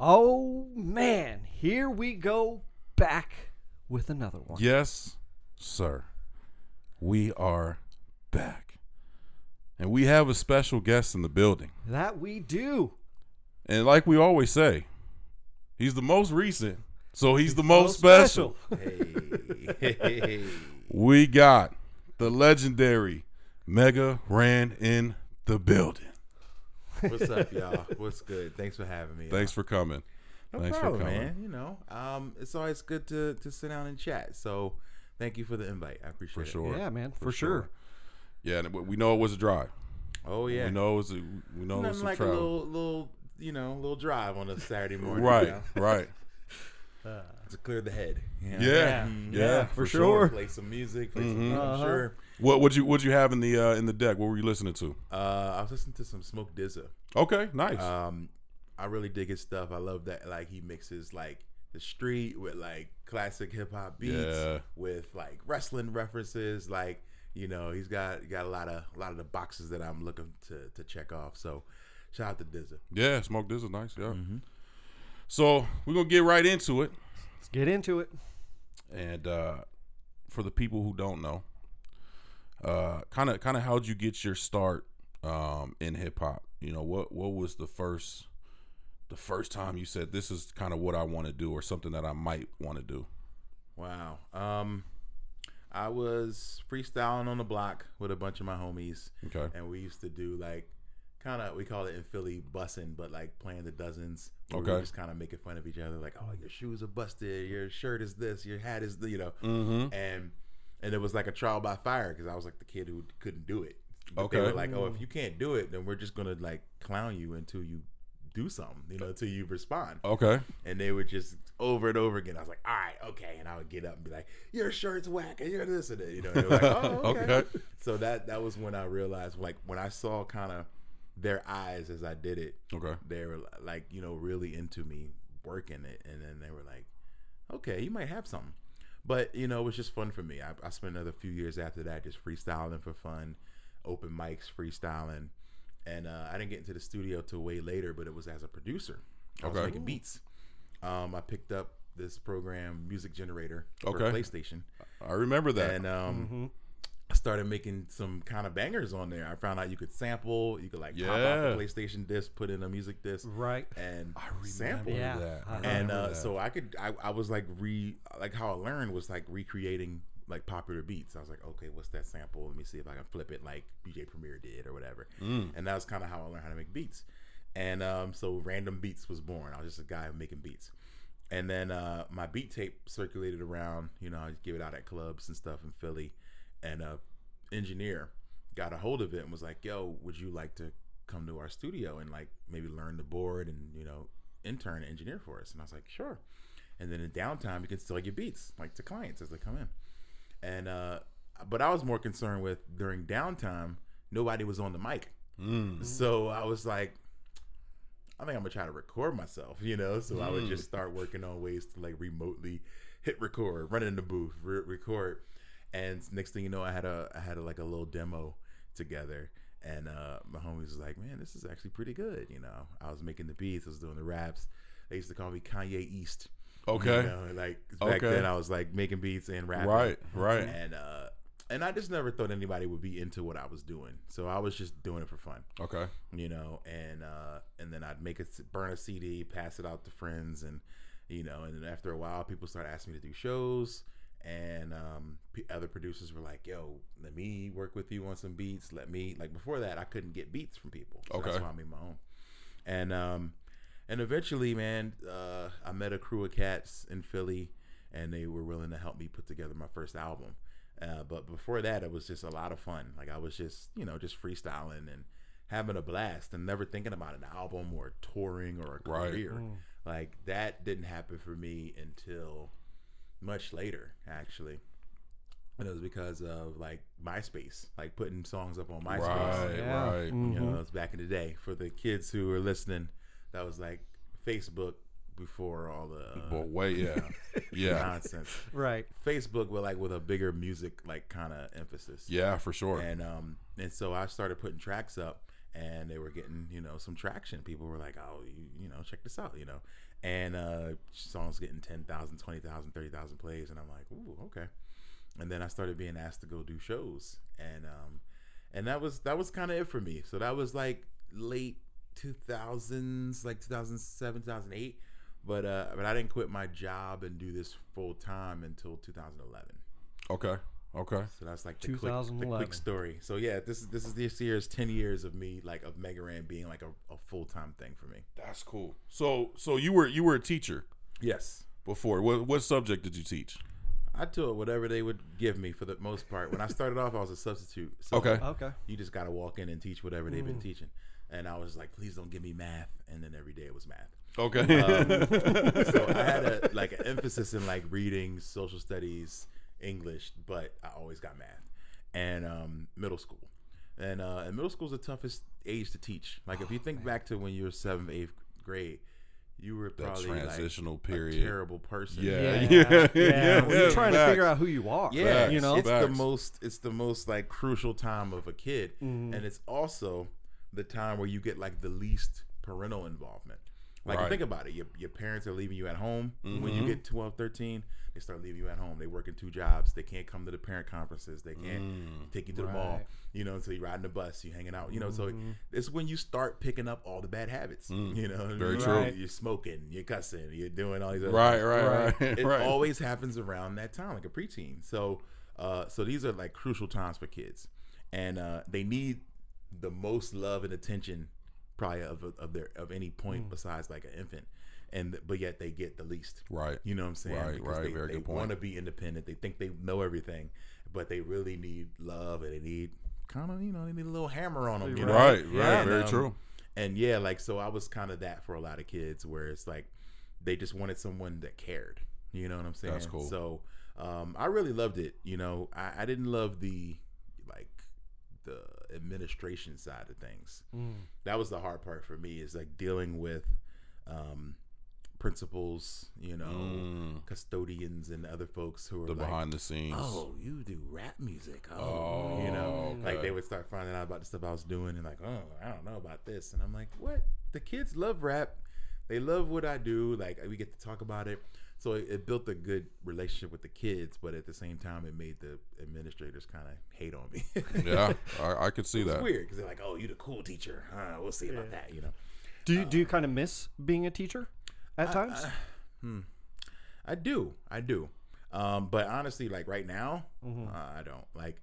Oh man, here we go back with another one. Yes, sir. We are back. And we have a special guest in the building. That we do. And like we always say, he's the most recent, so he's the most special. Hey, hey, We got the legendary Mega Ran in the building. What's up, y'all? What's good? Thanks for having me. Thanks for coming. no thanks for problem, coming. man. You know, um, it's always good to to sit down and chat. So, thank you for the invite. I appreciate For it. sure. Yeah, man, for, sure. Yeah, and we know it was a drive. Oh yeah. We know it was a, we know it was Nothing some like a little little you know little drive on a Saturday morning. right, You know, right. to clear the head. you know? Yeah, Mhm. yeah, for for sure. Play some music. Play Mhm. some, I'm Uh-huh. sure. What would you would you have in the uh, in the deck? What were you listening to? Uh, I was listening to some Smoke Dizza. Okay, nice. Um, I really dig his stuff. I love that like he mixes like the street with like classic hip hop beats Yeah. with like wrestling references. Like you know, he's got got a lot of a lot of the boxes that I'm looking to to check off. So shout out to Dizza. yeah, smoke this is nice. Yeah. Mhm. So we're gonna get right into it. Let's get into it. And uh, for the people who don't know, kind of kind of how'd you get your start um, in hip hop? You know, what what was the first the first time you said this is kind of what I want to do or something that I might want to do? Wow. Um, I was freestyling on the block with a bunch of my homies. Okay. and we used to do like kind of we call it in Philly bussing, but like playing the dozens. We Okay. just kind of making fun of each other, like, "Oh, your shoes are busted. Your shirt is this. Your hat is the, you know." Mm-hmm. And and it was like a trial by fire because I was like the kid who couldn't do it. But They Okay. were like, "Oh, if mm. you can't do it, then we're just gonna like clown you until you do something, you know, until you respond." Okay. And they would just over and over again. I was like, "All right, okay," and I would get up and be like, "Your shirt's whack, and you're this and that," you know. And they were like, "Oh, okay." Okay. so that that was when I realized, like, when I saw kind of their eyes as I did it, Okay. they were like, you know, really into me working it, and then they were like, okay, you might have something. But you know, it was just fun for me. I, I spent another few years after that just freestyling for fun, open mics, freestyling, and uh, I didn't get into the studio till way later. But it was as a producer. I was Okay. making beats. Um, I picked up this program, Music Generator, for Okay. PlayStation, I remember that. and um, Mhm. I started making some kind of bangers on there. I found out you could sample, you could like pop out Yeah. the PlayStation disc, put in a music disc, Right. and I remember sample. Yeah. that. I. And uh, that. so I could, I, I was like re, like how I learned was like recreating like popular beats. I was like, okay, what's that sample? Let me see if I can flip it like DJ Premier did or whatever. Mm. And that was kind of how I learned how to make beats. And um, so Random Beats was born. I was just a guy making beats. And then uh, my beat tape circulated around. You know, I give it out at clubs and stuff in Philly. And a engineer got a hold of it and was like, "Yo, would you like to come to our studio and like maybe learn the board and you know intern and engineer for us?" And I was like, "Sure." And then in downtime, you can still get beats like to clients as they come in. And uh, but I was more concerned with during downtime, nobody was on the mic. Mm. So I was like, I think I'm gonna try to record myself, you know. So I would Mm. just start working on ways to like remotely hit record, run in the booth, re- record. And next thing you know, I had a I had a, like a little demo together, and uh, my homies was like, "Man, this is actually pretty good." You know, I was making the beats, I was doing the raps. They used to call me Kanye East. Okay. you know, like back Okay. then, I was like making beats and rapping Right. Right. and uh and I just never thought anybody would be into what I was doing. So I was just doing it for fun, Okay. you know. And uh and then I'd make a burn a CD, pass it out to friends, and you know. And then after a while, people started asking me to do shows, and um p- other producers were like, "Yo, let me work with you on some beats. Let me like before that, I couldn't get beats from people. So Okay. that's why I made my own. And um and eventually, man, uh, I met a crew of cats in Philly, and they were willing to help me put together my first album. Uh, but before that, it was just a lot of fun. Like I was just, you know, just freestyling and having a blast, and never thinking about an album or touring or a Right. career. Mm. Like that didn't happen for me until much later, actually. And it was because of like MySpace, like putting songs up on MySpace. Right. Yeah. Right. Mhm. You know, it was back in the day. For the kids who were listening, that was like Facebook before all the uh, But wait, yeah, yeah, nonsense. Right. Facebook with like with a bigger music like kind of emphasis. yeah, for sure. And um and so I started putting tracks up and they were getting you know some traction. People were like, "Oh, you, you know, check this out," you know, and uh, songs getting 10,000, 20,000, 30,000 plays, and I'm like, "Ooh, okay." And then I started being asked to go do shows, and um, and that was that was kind of it for me. So that was like late 2000s, like 2007, 2008. But uh, but I didn't quit my job and do this full time until 2011. Okay. Okay. So that's like the quick, the quick story. So yeah, this is this is this year's 10 years of me like of Megaran being like a, a full time thing for me. That's cool. So so you were you were a teacher Yes. before. What what subject did you teach? I taught whatever they would give me for the most part. When I started off, I was a substitute. So Okay. Okay. You just got to walk in and teach whatever they've been teaching. And I was like, please don't give me math. And then every day it was math. Okay. Um, so I had a like an emphasis in like reading, social studies, English, but I always got math and um, middle school. And uh, and middle school is the toughest age to teach. Like if you think back to when you were seventh, eighth grade, you were that transitional like period. a terrible person. Yeah. Yeah. Yeah. Yeah. Yeah. When you're trying to figure out who you are. Yeah, You know? it's the most it's the most like crucial time of a kid, Mm-hmm. and it's also the time where you get like the least parental involvement. Like Right. think about it, your, your parents are leaving you at home when Mm-hmm. you get 12, 13, they start leaving you at home. They work in two jobs. They can't come to the parent conferences. They can't Mm. take you to the mall. You know, until you're riding the bus, You're hanging out. You know, so Mm-hmm. it's when you start picking up all the bad habits. You know, Mm. Very You're- true. You're smoking, you're cussing, you're doing all these. Other Right, things right, Right. right, it right. always happens around that time, like a preteen. So, uh, so these are like crucial times for kids, and uh, they need the most love and attention, probably of of their of any point besides like an infant, and but yet they get the least. Right. You know what I'm saying? Right, Because right. They, Very they good point. want to be independent. They think they know everything, but they really need love, and they need kind of you know they need a little hammer on them. You know? Right, right. Yeah. Very And, um, true. And yeah, like so I was kind of that for a lot of kids where it's like they just wanted someone that cared. You know what I'm saying? That's cool. So um, I really loved it. You know, I, I didn't love the like the administration side of things. Mm. That was the hard part for me is like dealing with um, principals, you know, Mm. custodians and other folks who are The like, behind the scenes. Oh, you do rap music. Oh, Oh, you know, like they would start finding out about the stuff I was doing and like, oh, I don't know about this. And I'm like, what? The kids love rap. They love what I do. Like we get to talk about it. So it, it built a good relationship with the kids, but at the same time, it made the administrators kind of hate on me. Yeah, I, I could see it's that. weird because they're like, "Oh, you're the cool teacher. Huh, we'll see about that." You know. Do you do you kind of miss being a teacher at times? Hmm. I do. I do. Um, but honestly, like right now, uh, I don't like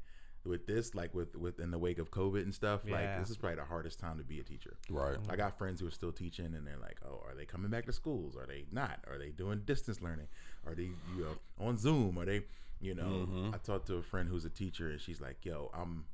with this, like with with in the wake of COVID and stuff. Yeah. Like this is probably the hardest time to be a teacher. Right. I got friends who are still teaching, and they're like, "Oh, are they coming back to schools? Are they not? Are they doing distance learning? Are they you know on Zoom? Are they you know?" I talked to a friend who's a teacher, and she's like, "Yo, I'm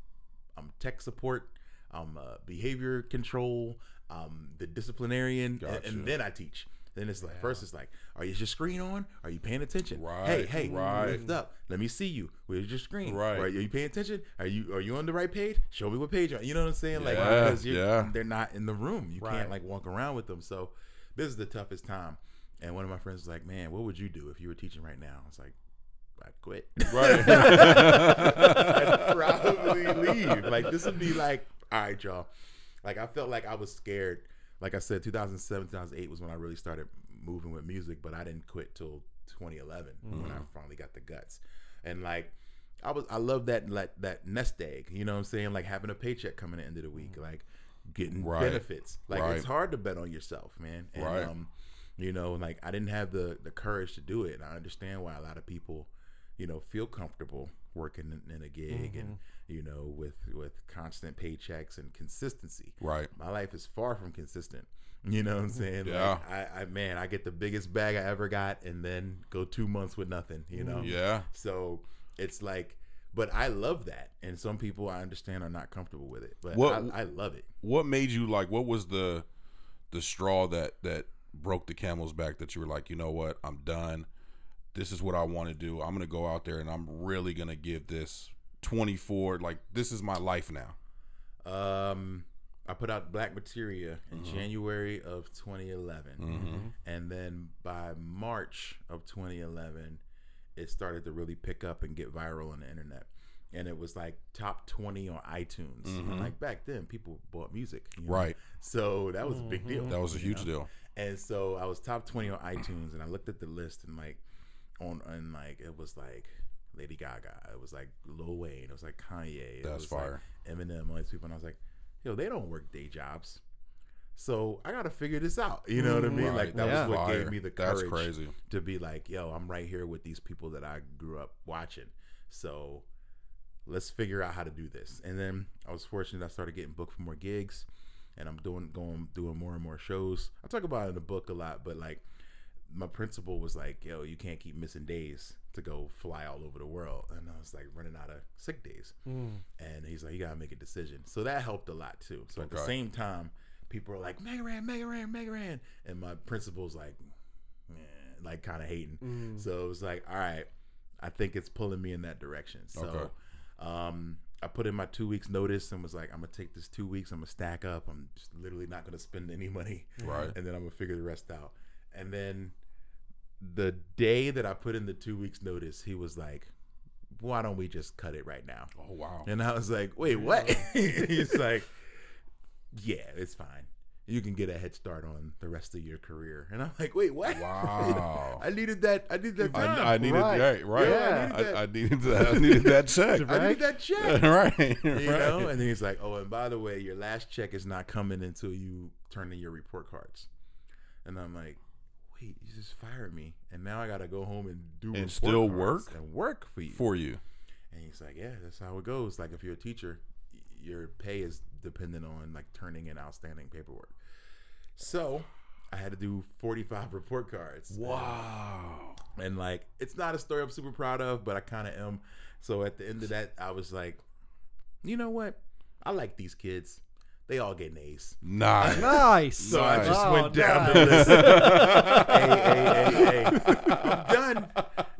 I'm tech support, I'm uh, behavior control, I'm the disciplinarian, and, and then I teach." Then it's like first it's like, are you your screen on? Are you paying attention? Hey, Right, hey, hey, right. lift up. Let me see you. Where's your screen? Right. Are you paying attention? Are you are you on the right page? Show me what page you're on. You know what I'm saying? Like Yeah, because you're, yeah. they're not in the room. You Right. can't like walk around with them. So this is the toughest time. And one of my friends was like, "Man, what would you do if you were teaching right now?" I was like, "I'd quit. I'd probably leave. Like this would be like, all right, y'all. Like I felt like I was scared. Like I said, 2007, 2008 was when I really started moving with music, but I didn't quit till 2011 when I finally got the guts. And like I was, I love that like that nest egg. You know what I'm saying? Like having a paycheck coming at the end of the week, like getting Right. benefits. Like Right. it's hard to bet on yourself, man. And, Right. Um, you know, like I didn't have the the courage to do it, and I understand why a lot of people, you know, feel comfortable working in, in a gig and mm-hmm. you know with with constant paychecks and consistency. Right. My life is far from consistent. You know what I'm saying? Yeah. Like I, I man, I get the biggest bag I ever got, and then go two months with nothing. You know? Mm, yeah. So it's like, but I love that, and some people I understand are not comfortable with it, but What- I, I love it. What made you like? What was the the straw that that broke the camel's back? That you were like, you know what? I'm done. This is what I want to do. I'm gonna go out there and I'm really gonna give this 24. Like this is my life now. Um, I put out Black Materia in Mm-hmm. January of 2011, and then by March of 2011, it started to really pick up and get viral on the internet. and it was like top 20 on iTunes. Mhm. Like back then, people bought music. you know? Right. So that was a big deal. That was a huge know? deal. And so I was top 20 on iTunes and I looked at the list and like on and like it was like Lady Gaga, it was like Lil Wayne, it was like Kanye, it That's was fire. like Eminem, all these people and I was like, yo, they don't work day jobs. So I gotta figure this out. You know what I mean? Right. Like that Yeah. was what gave me the That's courage crazy. to be like, yo, I'm right here with these people that I grew up watching. So let's figure out how to do this. And then I was fortunate I started getting booked for more gigs and I'm doing going doing more and more shows. I talk about it in the book a lot, but like my principal was like, yo, you can't keep missing days to go fly all over the world. And I was like running out of sick days. Mm. And he's like, you gotta make a decision. So that helped a lot too. So at the same time, people are like, Mega Ran, Mega Ran, Mega Ran. And my principal's like, man, like kind of hating. Mm. So it was like, all right, I think it's pulling me in that direction. So Okay. um, I put in my two weeks notice and was like, I'm gonna take this two weeks. I'm gonna stack up. I'm just literally not gonna spend any money, Right. and then I'm gonna figure the rest out. And then the day that I put in the two weeks notice, he was like, "Why don't we just cut it right now?" Oh wow. And I was like, "Wait, what?" He's like, "Yeah, it's fine. You can get a head start on the rest of your career." And I'm like, "Wait, what?" Wow. I needed that. I needed that time. I, I needed Right. that. Right. Yeah, I I, needed I, needed that. I needed that check. I needed that check. right. you right. know and then he's like oh and by the way your last check is not coming until you turn in your report cards and i'm like wait you just fired me. And now i gotta go home and do And still work? and work for you. For you. and he's like yeah that's how it goes. Like if you're a teacher your pay is dependent on like turning in outstanding paperwork. So i had to do 45 report cards. Wow. and like it's not a story i'm super proud of but i kind of am. So at the end of that i was like you know what? I like these kids they all get A's. Nice. Nice. So I just Oh, went down nice. the list. hey, hey, hey, hey. I'm done.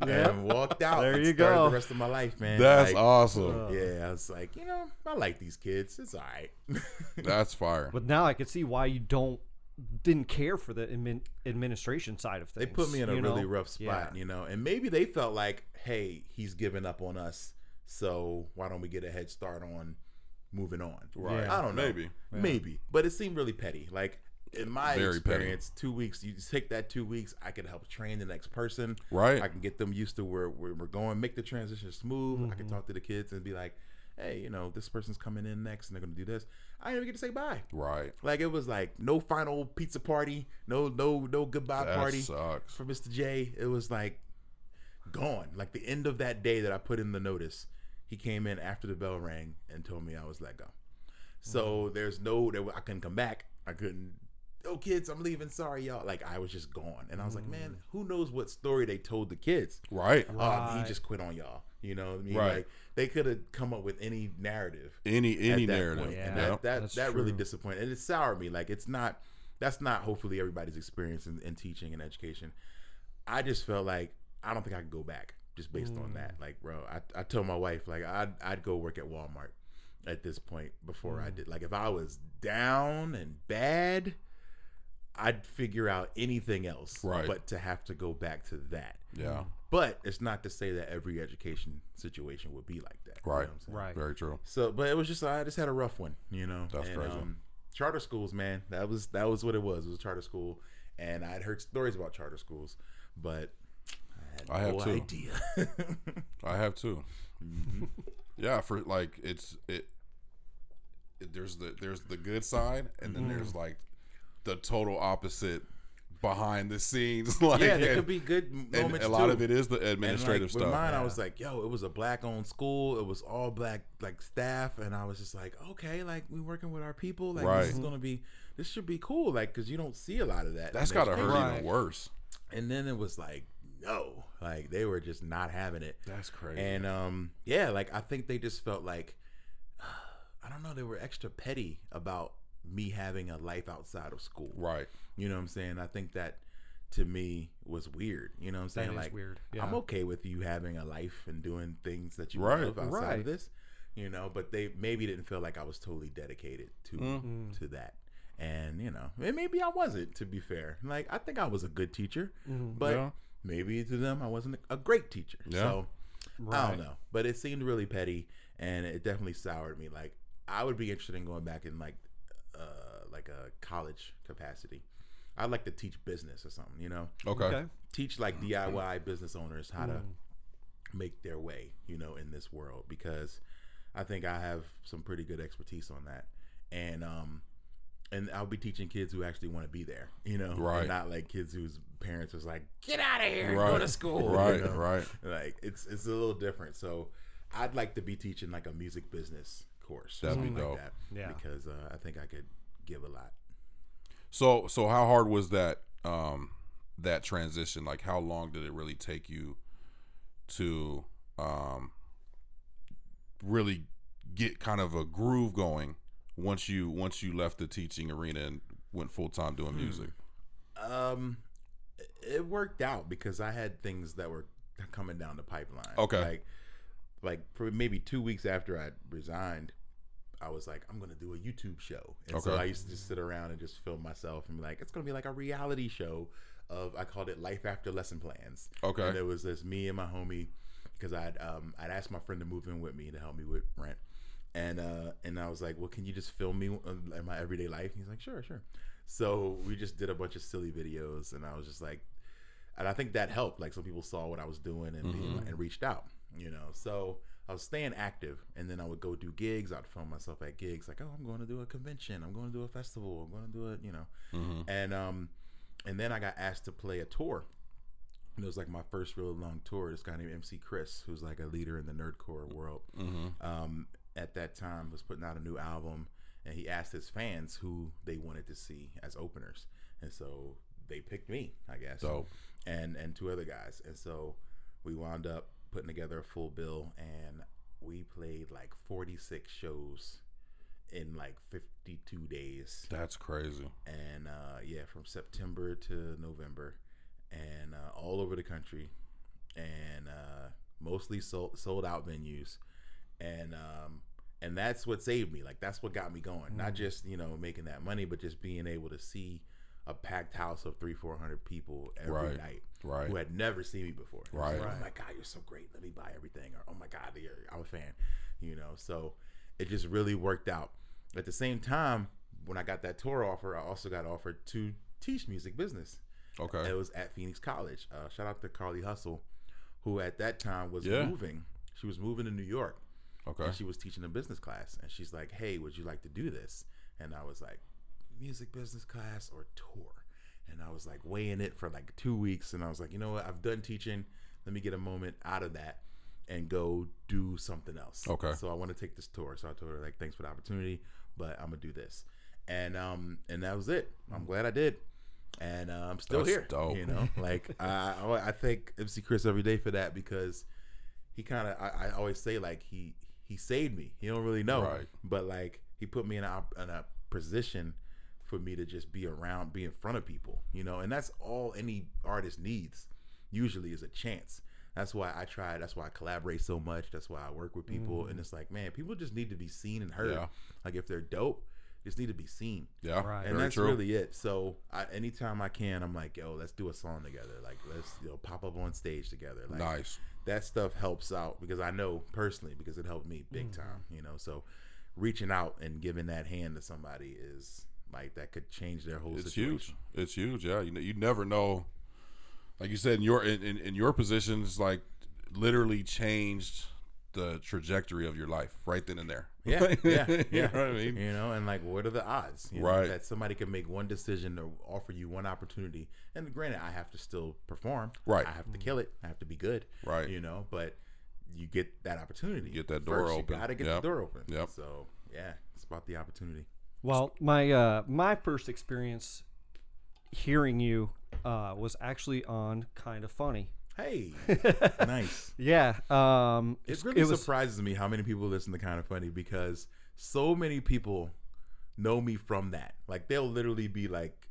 Yeah. And walked out. There and you started go. The rest of my life, man. That's Like, awesome. Uh, Yeah, I was like, you know, I like these kids. It's all right. That's fire. But now I can see why you don't didn't care for the admin, administration side of things. they put me in a you really know? rough spot, Yeah. you know, and maybe they felt like, hey, he's giving up on us, so why don't we get a head start on moving on? Right. Yeah. I don't know. Maybe. Maybe. But it seemed really petty. Like in my Very petty. experience, two weeks, you take that two weeks, I could help train the next person. Right. I can get them used to where, where we're going, make the transition smooth. I Mm-hmm. can talk to the kids and be like, hey, you know, this person's coming in next and they're gonna do this. I didn't even get to say bye. Right. Like it was like no final pizza party, no no no goodbye That party sucks. for Mr. J. It was like gone. Like the end of that day that I put in the notice, he came in after the bell rang and told me I was let go. So there's no, there, I couldn't come back. I couldn't. Oh, kids, I'm leaving. Sorry, y'all. Like I was just gone, and I was like, mm. man, who knows what story they told the kids? Right. Oh, he just quit on y'all. You know what I mean? Right. Like they could have come up with any narrative Any any that narrative. Yeah. And Yeah. that that, That's that really disappointed. And it soured me. Like it's not that's not hopefully everybody's experience in, in teaching and education. I just felt like I don't think I could go back just based on that. Like, bro, I, I told my wife like I'd I'd go work at Walmart at this point before I did. Like if I was down and bad, I'd figure out anything else. Right. But to have to go back to that. Yeah. But it's not to say that every education situation would be like that. You know Right. I'm saying? Right. Very true. So, but it was just I just had a rough one, you know. That's and, crazy. Um, charter schools, man, that was that was what it was. It was a charter school, and I'd heard stories about charter schools, but I have no too. idea. I have too. Mm-hmm. Yeah, for like it's it, it. There's the there's the good side, and then Mm-hmm. there's like the total opposite behind the scenes. Like yeah, there and, could be good and moments a lot too. of it is the And, administrative like, with stuff. Mine, I was like, yo, it was a black-owned school. It was all black, like staff, and I was just like, okay, like we working with our people. Like Right. this is gonna be, this should be cool. Like, cause you don't see a lot of that. That's gotta hurt. Even worse. And then it was like, no, like they were just not having it. That's crazy. And um, yeah, like I think they just felt like I don't know, they were extra petty about me having a life outside of school. right. You know what I'm saying? I think that to me was weird. You know what I'm saying? Like weird. Yeah. I'm okay with you having a life and doing things that you Right. love outside Right. of this. You know, but they maybe didn't feel like I was totally dedicated to Mm. to that. And you know, and maybe I wasn't. To be fair, like I think I was a good teacher, Mm-hmm. but Yeah. Maybe to them I wasn't a great teacher. Yeah. So I don't know, but it seemed really petty, and it definitely soured me. Like I would be interested in going back in like uh like a college capacity. I'd like to teach business or something, you know, Okay. Okay. teach like DIY business owners how to Mm. make their way, you know, in this world because I think I have some pretty good expertise on that. And um and I'll be teaching kids who actually want to be there, you know, and Right. not like kids whose parents was like, "Get out of here, Right. go to school." you Right. know? Right. Like it's it's a little different. So I'd like to be teaching like a music business course, That'd be something dope. like that, Yeah. because uh, I think I could give a lot. So so how hard was that um that transition? Like how long did it really take you to um really get kind of a groove going once you once you left the teaching arena and went full time doing music? Um, it worked out because I had things that were coming down the pipeline. Okay. like like for maybe two weeks after I resigned, I was like, I'm gonna do a YouTube show, and so I used to just sit around and just film myself and be like, it's gonna be like a reality show of I called it Life After Lesson Plans. Okay. and it was just me and my homie because I'd um I'd asked my friend to move in with me to help me with rent. And uh, and I was like, well, can you just film me uh, in my everyday life? And he's like, sure, sure. So we just did a bunch of silly videos, and I was just like, and I think that helped. Like some people saw what I was doing and Mhm. and reached out, you know. So I was staying active, and then I would go do gigs. I'd film myself at gigs, like, oh, I'm going to do a convention, I'm going to do a festival, I'm going to do it, you know. hmm And um, and then I got asked to play a tour. And it was like my first real long tour. This guy named MC Chris, who's like a leader in the nerdcore world hmm um, at that time was putting out a new album and he asked his fans who they wanted to see as openers. And so they picked me i guess. Dope. and and two other guys. And so we wound up putting together a full bill and we played like 46 shows in like 52 days. That's crazy. and uh, yeah, from September to November, and uh, all over the country, and uh, mostly sold sold out venues, and um, and that's what saved me. Like that's what got me going. Not just you know making that money, but just being able to see a packed house of three four hundred people every Right. night Right. who had never seen me before. Right. like, Right. oh my god, you're so great. Let me buy everything. Or oh my god, you're, I'm a fan. You know, so it just really worked out. At the same time, when I got that tour offer, I also got offered to teach music business. Okay. It was at Phoenix College. Uh, shout out to Carly Hustle, who at that time was Yeah. moving. She was moving to New York Okay. and she was teaching a business class. And she's like, "Hey, would you like to do this?" And I was like, "Music business class or tour?" And I was like weighing it for like two weeks. And I was like, "You know what? I've done teaching. Let me get a moment out of that and go do something else." Okay. So I want to take this tour. So I told her like, "Thanks for the opportunity, but I'm gonna do this." And um and that was it. I'm glad I did. And uh, I'm still That's here. dope. You know, like I I I thank MC Chris every day for that because he kind of I, I always say like he he saved me. He don't really know, Right. but like he put me in a in a position for me to just be around, be in front of people, you know, and that's all any artist needs. Usually is a chance. That's why I try. That's why I collaborate so much. That's why I work with people, mm. and it's like, man, people just need to be seen and heard. Yeah. Like if they're dope, just need to be seen Yeah. Right. and Very that's true. really it. So I, anytime I can, I'm like, yo, let's do a song together. Like let's you know pop up on stage together. Like nice. that stuff helps out because I know personally because it helped me big Mm-hmm. time. You know, so reaching out and giving that hand to somebody is like that could change their whole It's situation. huge. It's huge. Yeah. You know, you never know. Like you said, in your in, in, in your positions, like literally changed the trajectory of your life right then and there. Yeah, yeah, you yeah. know what I mean? You know, and like, what are the odds? You know, Right. that somebody can make one decision or offer you one opportunity. And granted, I have to still perform. Right. I have to kill it. I have to be good. Right. You know, but you get that opportunity. Get that door First, open. You gotta get Yep. the door open. Yep. So yeah, it's about the opportunity. Well, my uh, my first experience hearing you uh, was actually on Kind of Funny. Hey, nice. Yeah. Um, It it's- really was- surprises me how many people listen to Kind of Funny because so many people know me from that. Like they'll literally be like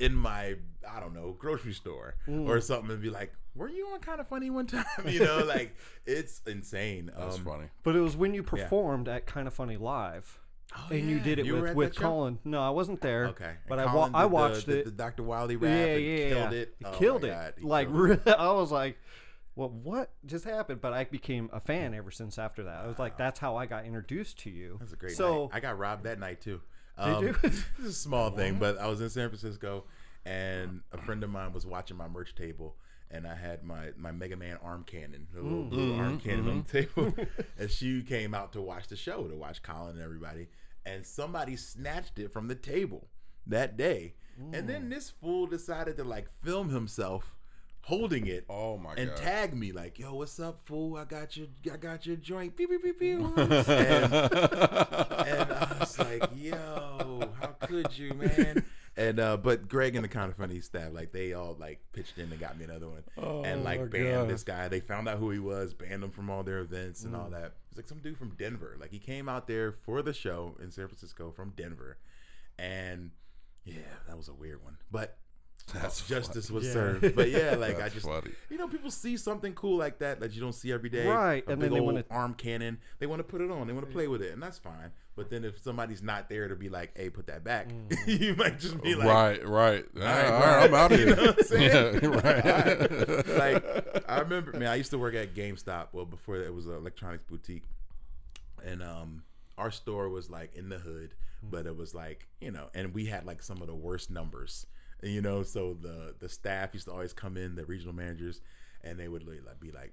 in my I don't know grocery store Mm. or something and be like, "Were you on Kind of Funny one time?" You know, like it's insane. That's Um, funny. But it was when you performed at Kind of Funny Live. Oh, and you did it were with, with that show? Colin. No, I wasn't there. Okay, But I wa- I watched the, it. The, Dr. Wily rap yeah, and yeah, killed yeah. it. He Oh killed it. God, he like killed it. really, I was like, well, what just happened? But I became a fan ever since after that. I was like, that's how I got introduced to you. That's a great so, night. I got robbed that night too. Did you? it's a small thing, but I was in San Francisco, and a friend of mine was watching my merch table, and I had my my Mega Man arm cannon, the little Mm. blue Mm-hmm, arm cannon on the table, and she came out to watch the show, to watch Colin and everybody, and somebody snatched it from the table that day, and then Mm. this fool decided to like film himself holding it Oh my and god. tag me like, "Yo, what's up, fool? I got your, I got your joint." Pew, pew, pew, pew. and, and I was like, "Yo, how could you, man?" And uh, but Greg and the kind of funny staff, like they all like pitched in and got me another one, Oh, and like banned God. this guy. They found out who he was, banned him from all their events and all that. It's like some dude from Denver. Like he came out there for the show in San Francisco from Denver, and yeah, that was a weird one, but. That's justice was Yeah. served, but yeah, like I just funny. you know, people see something cool like that that you don't see every day, Right, A and big then they wanna- arm cannon. They want to put it on. They want to play with it, and that's fine. But then if somebody's not there to be like, "Hey, put that back," you might just be like, right, right. All right, right, bro. I'm out of You here. know what I'm saying? Yeah, right. like I remember, man. I used to work at GameStop. Well, before that, it was an electronics boutique, and um, our store was like in the hood, but it was like you know, and we had like some of the worst numbers, you know. So the the staff used to always come in, the regional managers, and they would like be like,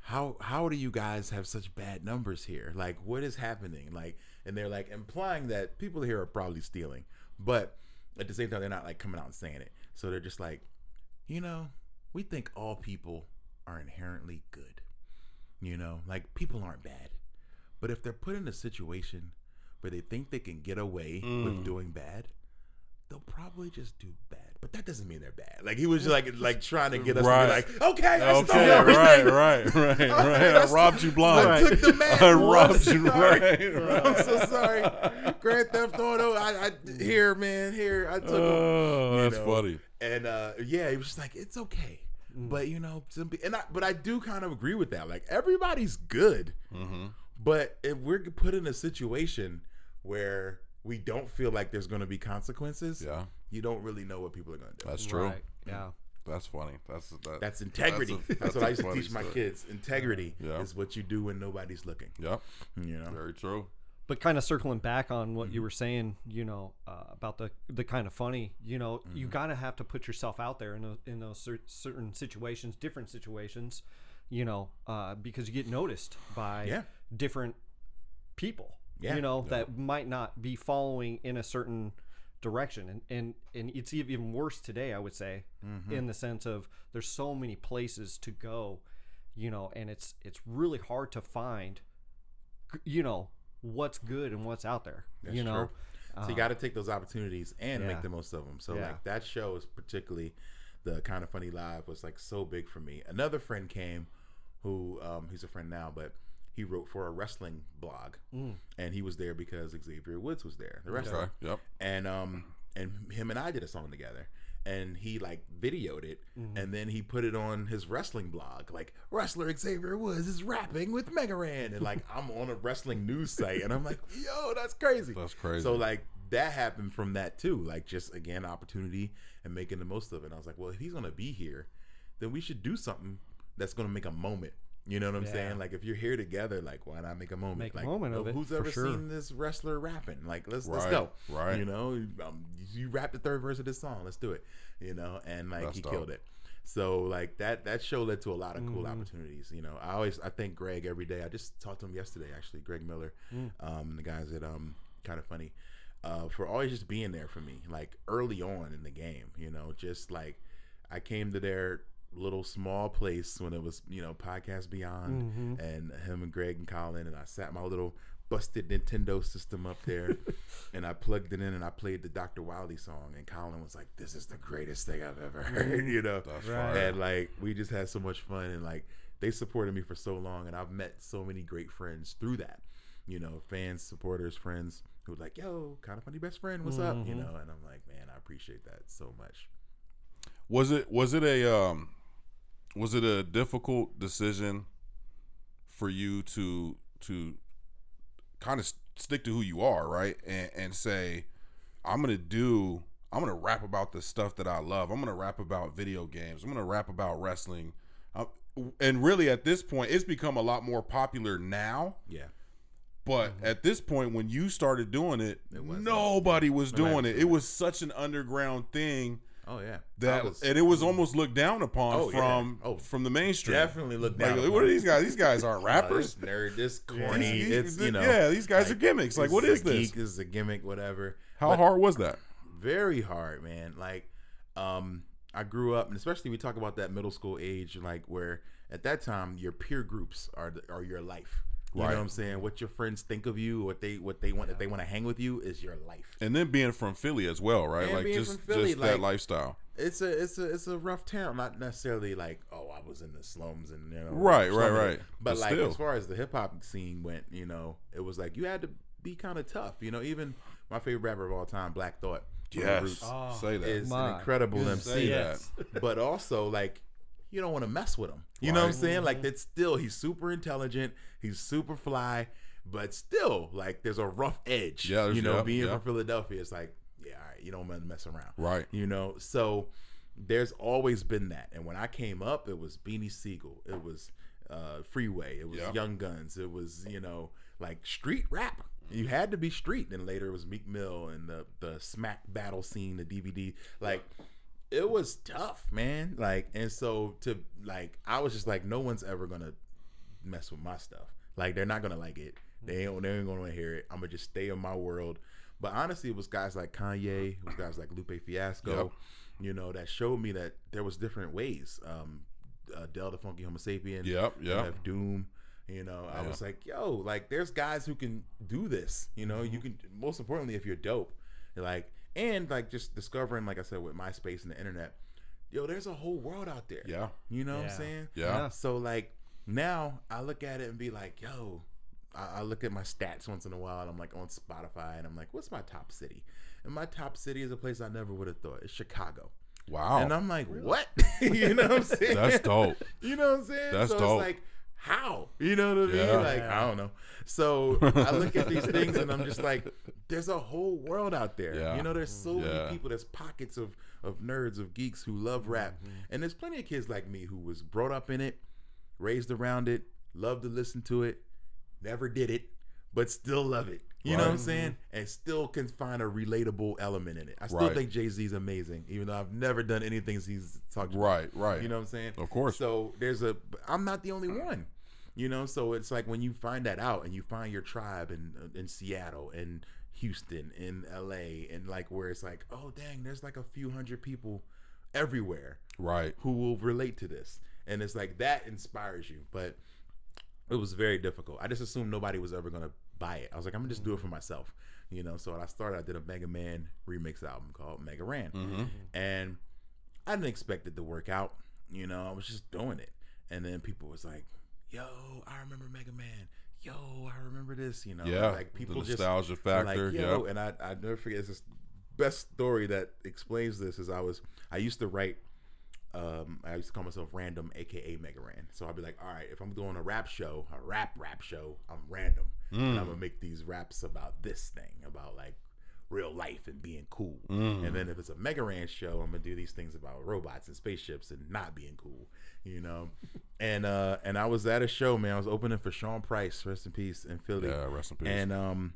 "How how do you guys have such bad numbers here? Like, what is happening? Like." And they're like implying that people here are probably stealing, but at the same time, they're not like coming out and saying it. So they're just like, you know, we think all people are inherently good. You know, like people aren't bad. But if they're put in a situation where they think they can get away with mm. doing bad, they'll probably just do bad. But that doesn't mean they're bad. Like he was like like trying to get us Right. to be like, okay, I Okay, right, right, right, right. I That's- robbed you blind. I took the man. I robbed you right, right. I'm so sorry. Grand Theft Auto. I, I here, man. Here, I took him. Oh, you that's know. funny. And uh, yeah, he was just like, it's okay. But you know, some, and I, but I do kind of agree with that. Like everybody's good, Mm-hmm. but if we're put in a situation where we don't feel like there's going to be consequences, Yeah, you don't really know what people are going to do. that's true. Right, yeah. That's funny. That's that, That's integrity. That's That's, a- what I used to funny teach my story. kids. Integrity Yeah. is what you do when nobody's looking. Yep, You know, very true. But kind of circling back on what Mm-hmm. you were saying, you know, uh, about the the kind of funny, you know, you Mm-hmm. gotta have to put yourself out there in those, in those cer- certain situations, different situations, you know, uh, because you get noticed by Yeah. different people, Yeah. you know, that might not be following in a certain direction, and and and it's even worse today, I would say, Mm-hmm. in the sense of there's so many places to go, you know, and it's it's really hard to find, you know, what's good and what's out there, That's you know. So you got to take those opportunities and yeah. make the most of them. So Yeah. like that show is particularly the kind of funny live was like so big for me. Another friend came, who um, he's a friend now, but he wrote for a wrestling blog, Mm. and he was there because Xavier Woods was there, the wrestler, Okay. Yep. and um and him and I did a song together. And he like videoed it, Mm-hmm. and then he put it on his wrestling blog. Like wrestler Xavier Woods is rapping with Megaran, and like I'm on a wrestling news site, and I'm like, yo, that's crazy. That's crazy. So like that happened from that too. Like just again opportunity and making the most of it. And I was like, well, if he's gonna be here, then we should do something that's gonna make a moment. You know what I'm Yeah. saying? Like if you're here together, like why not make a moment? Make a like, moment of oh, it, Who's ever sure. seen this wrestler rapping? Like let's let's go. right. You know, um, you rap the third verse of this song. Let's do it. You know, and like That's he dope. killed it. So like that that show led to a lot of cool Mm-hmm. opportunities. You know, I always I thank Greg every day. I just talked to him yesterday actually, Greg Miller, Mm. um, the guys at um kind of funny, uh, for always just being there for me. Like early on in the game, you know, just like I came to their little small place when it was you know podcast beyond Mm-hmm. and him and greg and colin and i sat my little busted nintendo system up there and i plugged it in and i played the dr wily song and colin was like this is the greatest thing i've ever heard you know? That's Right. and like we just had so much fun and like they supported me for so long and i've met so many great friends through that you know fans supporters friends who were like yo kind of funny best friend what's up? You know? And i'm like man i appreciate that so much. Was it was it a um was it a difficult decision for you to to kind of stick to who you are, right? And and say I'm going to do I'm going to rap about the stuff that I love. I'm going to rap about video games. I'm going to rap about wrestling. Uh, and really at this point, it's become a lot more popular now. Yeah. But at this point, when you started doing it, It wasn't. nobody was doing it. It was such an underground thing Oh yeah. that, was and it was almost looked down upon Oh, yeah. from Oh, from the mainstream. definitely looked Like, down. what are these guys? These guys aren't Uh, rappers. this nerd, this corny. these- it's you know. yeah, these guys like, are gimmicks. Like, what is is this? Geek, is a gimmick, whatever. How But hard was that? Very hard, man. Like, um, I grew up, and especially we talk about that middle school age, like where at that time your peer groups are the, are your life. You Right. know what I'm saying? What your friends think of you, what they what they want, if they want to hang with you, is your life. And then being from Philly as well, right? And like being just from Philly, just that lifestyle. It's a it's a it's a rough town. Not necessarily like oh I was in the slums and you know Right, right, right. But, But like still. as far as the hip hop scene went, you know, it was like you had to be kind of tough. You know, even my favorite rapper of all time, Black Thought, from Yes, Oh, say that. is My an incredible goodness. MC. Say Yes. but also like you don't want to mess with him. You know what I'm saying? Like that's still he's super intelligent, he's super fly, but still like there's a rough edge. Yeah, you know, yeah, being yeah. from Philadelphia, it's like yeah, all right, you don't want to mess around. Right. You know, so there's always been that. And when I came up, it was Beanie Sigel, it was uh, Freeway, it was Yeah. Young Gunz, it was you know like street rap. You had to be street. Then later it was Meek Mill and the the smack battle scene, the DVD. Like it was tough, man. Like and so to like I was just like, no one's ever gonna mess with my stuff. Like they're not gonna like it. They ain't, they ain't gonna hear it. I'm gonna just stay in my world. But honestly, it was guys like Kanye, it was guys like Lupe Fiasco, Yep. you know, that showed me that there was different ways. Um, uh, Del the Funky Homo Sapien, Yep, yep. Doom. You know, I Yeah. was like, yo, like there's guys who can do this. You know, Mm-hmm. you can. Most importantly, if you're dope, like and like just discovering, like I said, with MySpace and the internet, yo, there's a whole world out there. Yeah. You know what I'm saying? Yeah. So like now I look at it and be like, yo, I, I look at my stats once in a while and I'm like on Spotify and I'm like, what's my top city? And my top city is a place I never would have thought. It's Chicago. Wow. And I'm like, what? you know what I'm saying? That's dope. You know what I'm saying? That's so dope. it's like, how? You know what I mean? Yeah. Like, I don't know. So I look at these things and I'm just like, there's a whole world out there. Yeah. You know, there's so Yeah. many people, there's pockets of of nerds, of geeks who love rap. Mm-hmm. And there's plenty of kids like me who was brought up in it, raised around it, loved to listen to it, never did it, but still love it. You know what I'm saying? Mm-hmm. And still can find a relatable element in it. I still Right. think Jay Z's amazing, even though I've never done anything he's talked about. Right, right. You know what I'm saying? Of course. So there's a. I'm not the only one. You know, so it's like when you find that out and you find your tribe in in Seattle and Houston, in L.A., and like where it's like, oh dang, there's like a few hundred people everywhere right. who will relate to this, and it's like that inspires you. But it was very difficult. I just assumed nobody was ever gonna buy it. I was like, I'm gonna just do it for myself. You know, so when I started, I did a Mega Man remix album called Mega Ran Mm-hmm. and I didn't expect it to work out. You know, I was just doing it, and then people was like, "Yo, I remember Mega Man. Yo, I remember this." You know, Yeah. like people the just nostalgia were factor. Like, yeah. Yo, and I I never forget this best story that explains this is I was I used to write. Um, I used to call myself Random, aka Mega Ran. So I'd be like, all right, if I'm doing a rap show, a rap rap show, I'm random, and I'm gonna make these raps about this thing, about like real life and being cool. And then if it's a Mega Ran show, I'm gonna do these things about robots and spaceships and not being cool, you know. and uh and I was at a show, man. I was opening for Sean Price, rest in peace, in Philly. Yeah, rest in peace. And um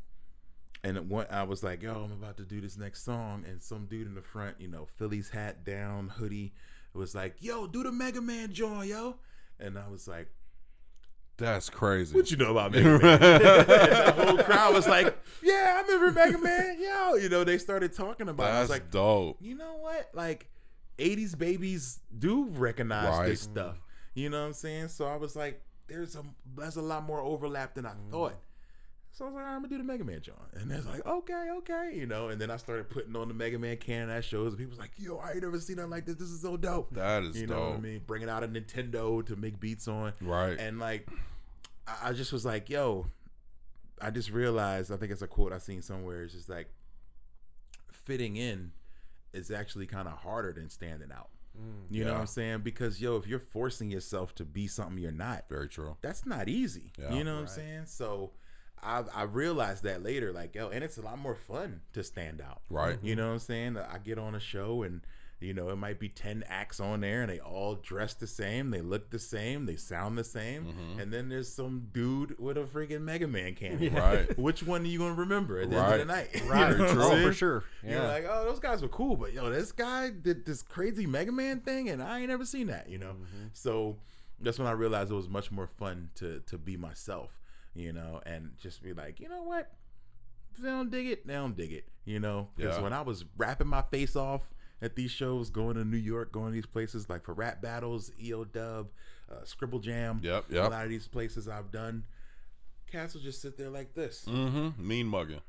and one, I was like, yo, I'm about to do this next song, and some dude in the front, you know, Philly's hat down, hoodie, was like, yo, do the Mega Man joint, yo. And I was like, That's crazy. what you know about Mega Man? the whole crowd was like, yeah, I remember Mega Man, yo. You know, they started talking about it. I was like, dope. you know what? Like, 80s babies do recognize Right. this stuff. You know what I'm saying? So I was like, there's a there's a lot more overlap than I mm. thought. So I was like, I'm gonna do the Mega Man John. And they're like, okay, okay, you know. And then I started putting on the Mega Man cannon at shows, and people was like, yo, I ain't never seen nothing like this. This is so dope. That is you know what I mean? Bringing out a Nintendo to make beats on. Right. And like, I, I just was like, yo, I just realized, I think it's a quote I seen somewhere. It's just like, fitting in is actually kind of harder than standing out. Mm, you know what I'm saying? Because yo, if you're forcing yourself to be something you're not, Very true. that's not easy. Yeah. you know what I'm saying? So I I realized that later, like yo, and it's a lot more fun to stand out. Right. You know what I'm saying? I get on a show and You know, it might be 10 acts on there and they all dress the same, they look the same, they sound the same. Mm-hmm. And then there's some dude with a freaking Mega Man candy. Right. Which one are you going to remember at the end of the night? You Right. know what I'm oh, saying? for sure. You're Yeah. like, oh, those guys were cool, but yo, this guy did this crazy Mega Man thing, and I ain't ever seen that, you know. Mm-hmm. So that's when I realized it was much more fun to to be myself, you know, and just be like, you know what, if they don't dig it, they don't dig it, you know. Because Yeah. when I was rapping my face off at these shows, going to New York, going to these places like for rap battles, EO Dub, uh, Scribble Jam, Yep, a lot of these places I've done, cats will just sit there like this. Mm-hmm. Mean mugging.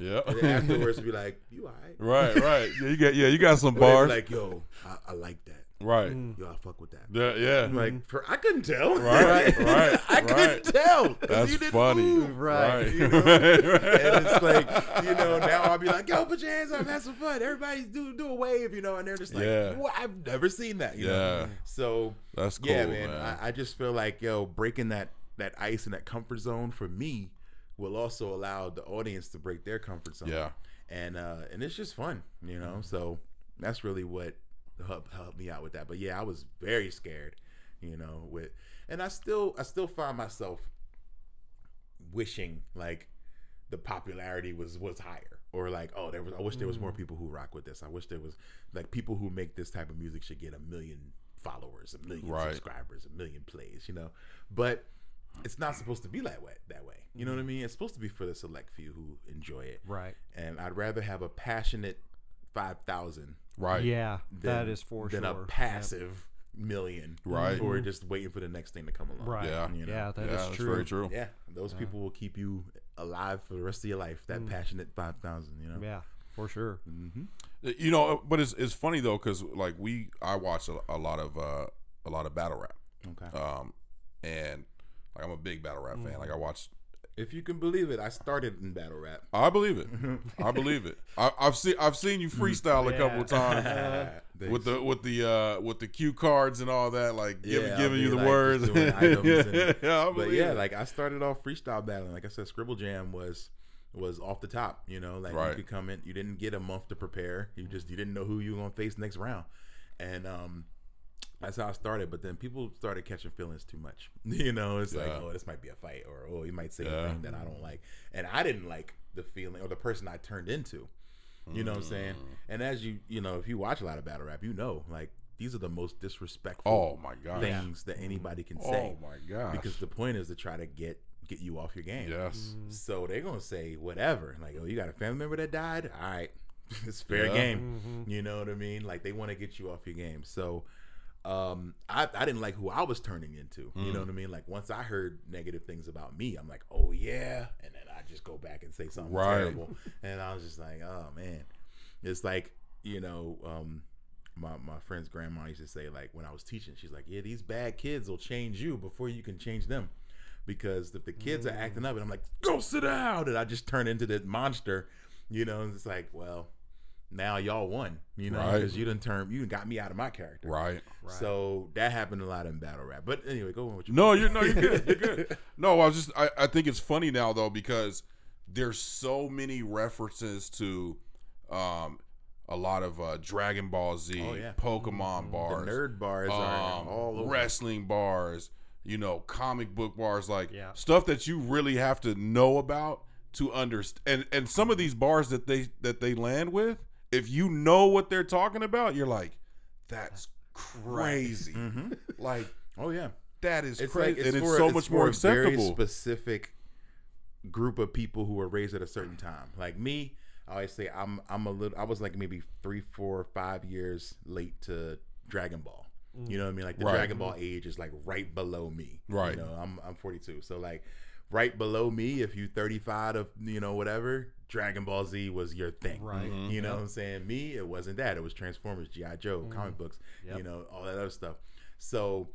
Yeah. And then afterwards, be like, "You alright?" right, right. Yeah, you got yeah, you got some Or be bars. like, yo, I, I like that. right. Mm. Yo, I fuck with that. Yeah, yeah. I'm like, for, I couldn't tell. Right, right, I couldn't tell. That's you didn't funny. move. Right. Right. You know? right, right. And it's like, you know, now I'll be like, yo, put your hands up, have some fun. Everybody do do a wave, you know, and they're just like, Yeah. "What? I've never seen that. You Yeah. Know? So That's cool, yeah, man. man. I, I just feel like yo, breaking that that ice and that comfort zone for me will also allow the audience to break their comfort zone. Yeah. and uh, and it's just fun, you know. So that's really what helped helped me out with that. But yeah, I was very scared, you know. With and I still I still find myself wishing like the popularity was was higher or like oh there was I wish there was more people who rock with this. I wish there was like people who make this type of music should get a million followers, a million Right. subscribers, a million plays, you know. But it's not supposed to be that way that way. You know what I mean? It's supposed to be for the select few who enjoy it. Right. And I'd rather have a passionate 5,000 Right. Yeah, that than- is for than sure. a passive million. Right. Who are just waiting for the next thing to come along. Right. Yeah. You know? Yeah, that is yeah, that's true. very true. Yeah, those people will keep you alive for the rest of your life. That passionate five thousand, you know. Mm. Yeah, for sure. Mm-hmm. You know, but it's it's funny though because like we I watch a, a lot of uh a lot of battle rap, Okay. um, and like I'm a big battle rap fan. Like I watched. if you can believe it, I started in battle rap. I believe it. I believe it. I, I've seen I've seen you freestyle a couple Yeah. of times. With the with the uh with the cue cards and all that, like giving Yeah, I'll giving be, you the like, words, just doing items and- yeah, I but yeah, it. like I started off freestyle battling. Like I said, Scribble Jam was was off the top. You know, like Right. you could come in, you didn't get a month to prepare. You just you didn't know who you were gonna face next round, and um, that's how I started. But then people started catching feelings too much. You know, it's like, oh, this might be a fight, or oh, you might say Yeah. a thing that I don't like, and I didn't like the feeling or the person I turned into. You know what I'm saying? Mm. And as you you know, if you watch a lot of battle rap, you know, like these are the most disrespectful oh my god, things that anybody can say oh my god, because the point is to try to get get you off your game. yes, So they're gonna say whatever. Like, oh, you got a family member that died. All right, it's fair Yeah. game. You know what I mean? Like they want to get you off your game. So um, I I didn't like who I was turning into. You Mm. know what I mean? Like once I heard negative things about me, I'm like, oh yeah, and then I just go back and say something Right. terrible, and I was just like, oh man, it's like you know. um my, my friend's grandma used to say like when I was teaching, she's like, "Yeah, these bad kids will change you before you can change them." because if the kids are acting up and I'm like, go sit down, and I just turn into this monster, you know, and it's like, well, now y'all won, you know, Right. because you didn't turn, you got me out of my character. right. right? So that happened a lot in battle rap. But anyway, go on with your No, you're no, you're good. You're good. No, I was just I, I think it's funny now though because there's so many references to um a lot of uh Dragon Ball Z, Oh, yeah. Pokemon The bars, nerd bars are um, all over. wrestling bars, you know, comic book bars, like Yeah. stuff that you really have to know about to understand. And and some of these bars that they that they land with, if you know what they're talking about, you're like, that's crazy. Mhm. Like Oh yeah, that is it's crazy, like it's and it's for, so it's much more a very acceptable. specific group of people who were raised at a certain time. Like me, I always say I'm I'm a little. I was like maybe three, four, five years late to Dragon Ball. You know what I mean? Like the Right. Dragon Ball age is like right below me. Right. You know, I'm I'm 42, so like right below me, if you 35 of you know whatever, Dragon Ball Z was your thing. Right. Mm-hmm. You know what I'm saying? Me, it wasn't that. It was Transformers, GI Joe, mm-hmm. comic books, Yep. you know, all that other stuff. So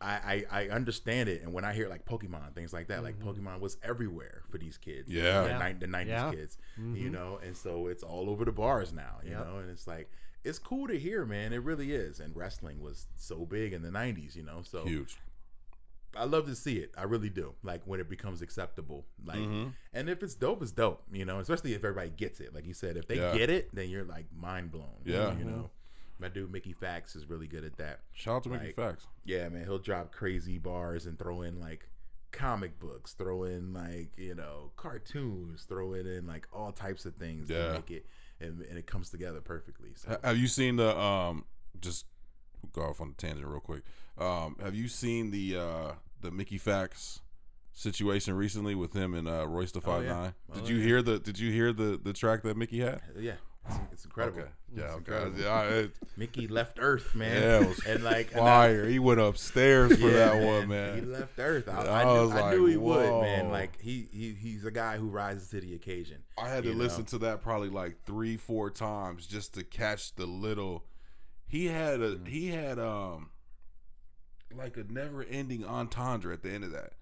I, I I understand it, and when I hear like Pokemon things like that, like mm-hmm. Pokemon was everywhere for these kids. Yeah. the, Yeah. ni- the '90s Yeah. kids, you mm-hmm. know, and so it's all over the bars now, you Yep. know, and it's like it's cool to hear, man. It really is. And wrestling was so big in the '90s, you know, so Huge. I love to see it. I really do. Like when it becomes acceptable. Like, Mhm. and if it's dope, it's dope. You know, especially if everybody gets it. Like you said, if they Yeah. get it, then you're like mind blown. Yeah. you know. My dude Mickey Factz is really good at that. Shout out to Mickey Like, Facts. Yeah, man, he'll drop crazy bars and throw in like comic books, throw in like you know cartoons, throw it in like all types of things Yeah. to make it, and, and it comes together perfectly. So Have you seen the um? Just go off on a tangent real quick. Um, have you seen the uh the Mickey Factz situation recently with him and uh Royce the Oh, Five yeah. Nine? Did Oh, you yeah. hear the Did you hear the the track that Mickey had? yeah, it's, it's incredible. Okay. Yeah. It's Okay. incredible. Yeah. It, Mickey left Earth, man. Yeah, and like and I- fire. He went upstairs for Yeah, that one, man. He left Earth. I, I I, knew, was I knew like, he would, man. Like he, he he's a guy who rises to the occasion. I had to you listen to that probably like three, four times just to catch the little. He had Mm. a he had um like a never ending entendre at the end of that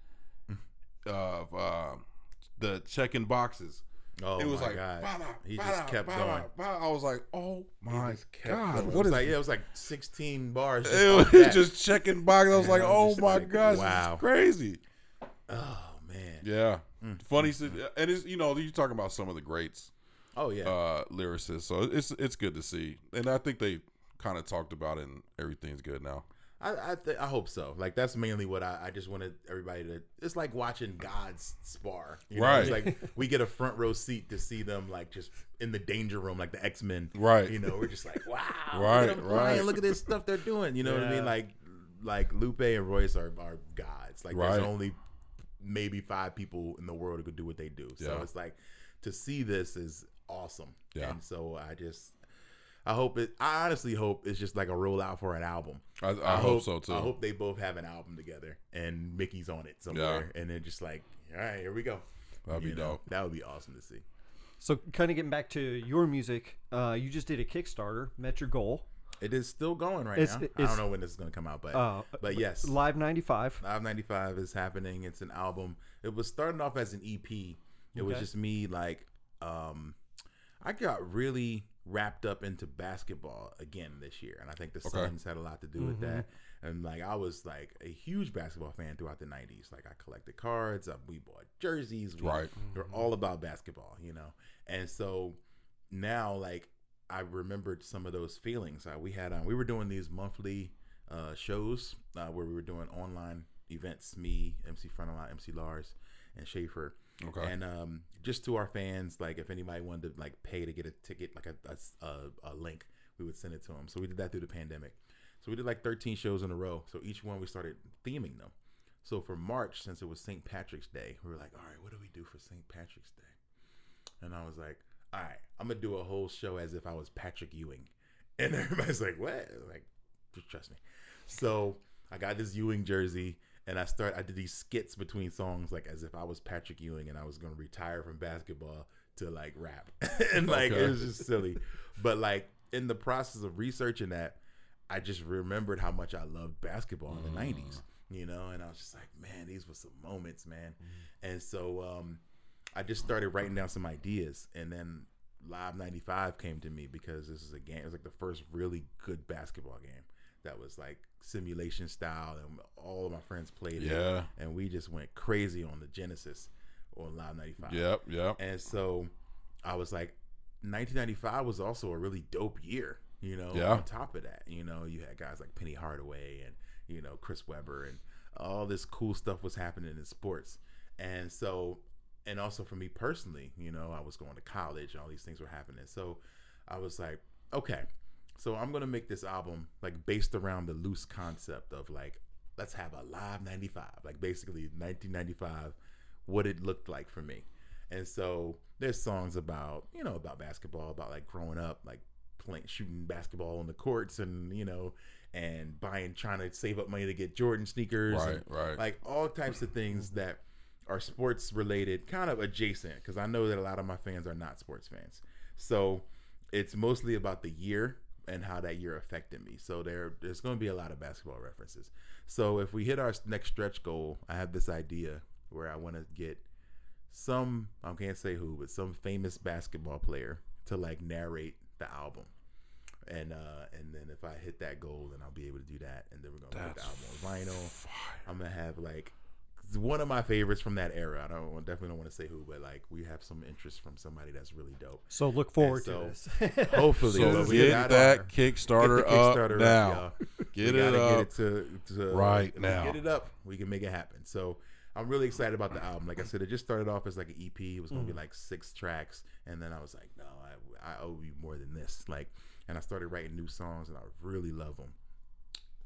Mm. of um the checking boxes. Oh it was my like god, "Ba-da, he just kept going. I was like, oh my god, going. what was like? Yeah, it was like 16 bars. just It was that. just checking boxes. I was like, was oh my like, gosh, wow. crazy. oh man. Yeah, Mm. funny, and it's you know you're talking about some of the greats. Oh yeah. uh lyricists. So it's it's good to see, and I think they kind of talked about it, and everything's good now. I I, th- I hope so. Like that's mainly what I, I just wanted everybody to. It's like watching gods spar. You know? It's Right. like we get a front row seat to see them like just in the danger room, like the X Men. Right. You know, we're just like, wow. Right, Look at them right. Look at this stuff they're doing. You know what I mean? Like like Lupe and Royce are, are gods. Like Right. there's only maybe five people in the world who could do what they do. So Yeah. it's like to see this is awesome. Yeah. And so I just. I hope it. I honestly hope it's just like a rollout for an album. I, I, hope, so too. I hope they both have an album together and Mickey's on it somewhere, and they're just like, all right, here we go. That'd be know, dope. That would be awesome to see. So, kind of getting back to your music, uh, you just did a Kickstarter, met your goal. It is still going right It's- now. I don't know when this is going to come out, but Uh, but yes, Live 95. Live 95 is happening. It's an album. It was starting off as an EP. It was just me like um I got really wrapped up into basketball again this year and I think the Okay. Suns had a lot to do with that. And like I was like a huge basketball fan throughout the 90s. Like I collected cards, uh, we bought jerseys, we, Right. we're all about basketball, you know. And so now like I remembered some of those feelings. Uh, we had um, we were doing these monthly uh, shows uh, where we were doing online events. Me, MC Frontalot, MC Lars, and Schaffer. Okay. And um, just to our fans, like if anybody wanted to like pay to get a ticket, like a, a, a, link, we would send it to them. So we did that through the pandemic. So we did like 13 shows in a row. So each one we started theming them. So for March, since it was St. Patrick's Day, we were like, all right, what do we do for St. Patrick's Day? And I was like, all right, I'm gonna do a whole show as if I was Patrick Ewing. And everybody's like, what? Like, just trust me. So I got this Ewing jersey and I start I did these skits between songs like as if I was Patrick Ewing and I was gonna retire from basketball to like rap. and like Okay. it was just silly. But like in the process of researching that, I just remembered how much I loved basketball in the nineties. You know, and I was just like, man, these were some moments, man. And so um I just started writing down some ideas, and then Live 95 came to me because this is a game. It was like the first really good basketball game that was like simulation style, and all of my friends played it. Yeah. And we just went crazy on the Genesis on Live 95. Yep. Yep. And so I was like, 1995 was also a really dope year. You know, Yeah. on top of that, you know, you had guys like Penny Hardaway and you know Chris Webber and all this cool stuff was happening in sports. And so, and also for me personally, you know, I was going to college and all these things were happening. So I was like, okay, so I'm gonna make this album like based around the loose concept of like, let's have a live 95, like basically 1995, what it looked like for me. And so there's songs about, you know, about basketball, about like growing up, like playing, shooting basketball on the courts and, you know, and buying, trying to save up money to get Jordan sneakers. Right. and, Right. like all types of things that are sports related, kind of adjacent, because I know that a lot of my fans are not sports fans. So it's mostly about the year and how that year affected me. So there, there's going to be a lot of basketball references. So if we hit our next stretch goal, I have this idea where I want to get some, I can't say who, but some famous basketball player to like narrate the album. And uh, and then if I hit that goal, then I'll be able to do that. And then we're gonna put the album on vinyl. I'm gonna have like one of my favorites from that era. I don't definitely don't want to say who, but like we have some interest from somebody that's really dope. So look forward so- to this. Hopefully, So but we get that Get Kickstarter, the Kickstarter up up, now. y'all. Get it up. Get it to, to right we now. Get it up. We can make it happen. So I'm really excited about the album. Like I said, it just started off as like an EP. It was gonna be like six tracks, and then I was like, no, I, I owe you more than this. Like, and I started writing new songs, and I really love them.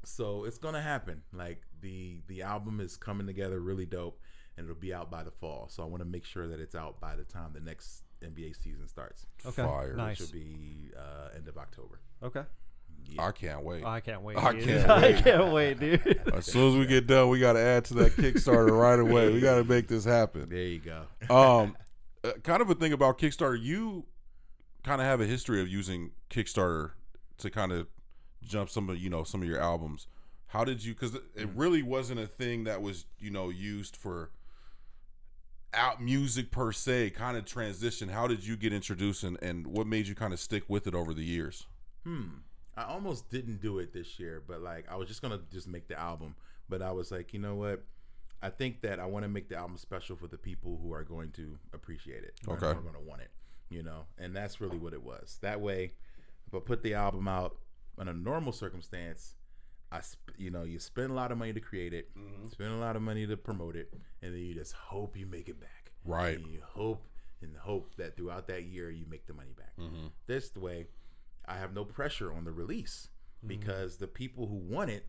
So it's gonna happen. Like the the album is coming together really dope, and it'll be out by the fall. So I want to make sure that it's out by the time the next NBA season starts, Okay, Fire. nice. which will be uh, end of October. Okay, I can't wait. I can't wait. I dude. can't I wait. can't wait, dude. As soon as we get done, we got to add to that Kickstarter right away. We got to make this happen. There you go. Um, uh, kind of a thing about Kickstarter. You kind of have a history of using Kickstarter to kind of jump some of you know some of your albums. How did you? Because it really wasn't a thing that was you know used for out music per se. Kind of transition. How did you get introduced, and, and what made you kind of stick with it over the years? Hmm. I almost didn't do it this year, but like I was just gonna just make the album. But I was like, you know what? I think that I want to make the album special for the people who are going to appreciate it. Okay. Are going to want it. You know, and that's really what it was. That way, if I put the album out in a normal circumstance, I sp- you know you spend a lot of money to create it, spend a lot of money to promote it, and then you just hope you make it back. Right. And you hope and hope that throughout that year you make the money back. Mm-hmm. This way, I have no pressure on the release Mm-hmm. because the people who want it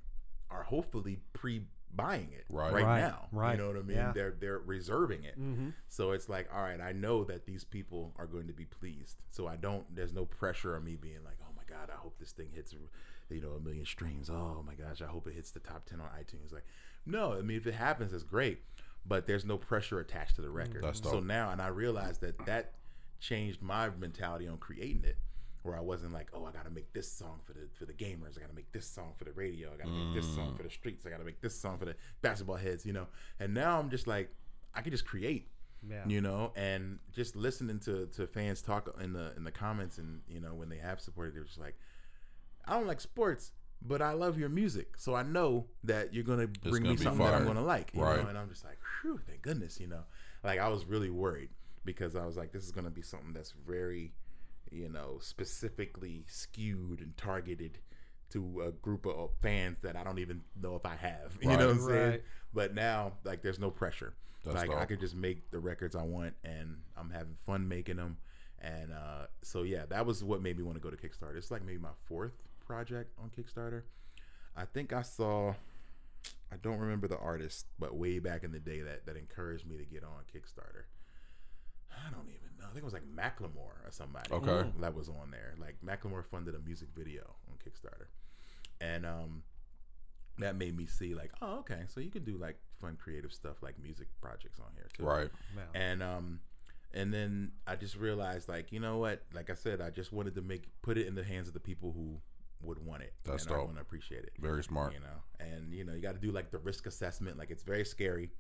are hopefully pre-buying it Right. right, Right, now. right, You know what I mean? yeah. They're they're reserving it. hmm So it's like, all right, I know that these people are going to be pleased. So I don't. There's no pressure on me being like, my god, I hope this thing hits, you know, a million streams. Oh my gosh, I hope it hits the top ten on iTunes. Like, no, I mean, if it happens, it's great, but there's no pressure attached to the mm, record. That's so dope. now, and I realized that that changed my mentality on creating it. Where I wasn't like, oh, I gotta make this song for the for the gamers. I gotta make this song for the radio. I gotta make this song mm. for the streets. I gotta make this song for the basketball heads. You know. And now I'm just like, I can just create Yeah. you know and just listening to to fans talk in the in the comments and you know when they have supported they're just like i don't like sports but i love your music so i know that you're gonna bring gonna me be something that i'm gonna like you Right. know and i'm just like Phew, thank goodness you know like i was really worried because i was like this is gonna be something that's very you know specifically skewed and targeted to a group of fans that i don't even know if i have you Right. know what i'm saying Right. but now like there's no pressure That's like I can just make the records I want, and I'm having fun making them. And uh, so yeah, that was what made me want to go to Kickstarter. It's like maybe my fourth project on Kickstarter. I think I saw, I don't remember the artist, but way back in the day that that encouraged me to get on Kickstarter. I don't even know. I think it was like Macklemore or somebody. Okay. that was on there. Like Macklemore funded a music video on Kickstarter, and um, that made me see like, oh, okay, so you can do like fun creative stuff like music projects on here too. Right. Yeah. And um and then I just realized like, you know what? Like I said, I just wanted to make put it in the hands of the people who would want it. That's and are dope. going to appreciate it. Very smart. You know. And you know, you got to do like the risk assessment. Like it's very scary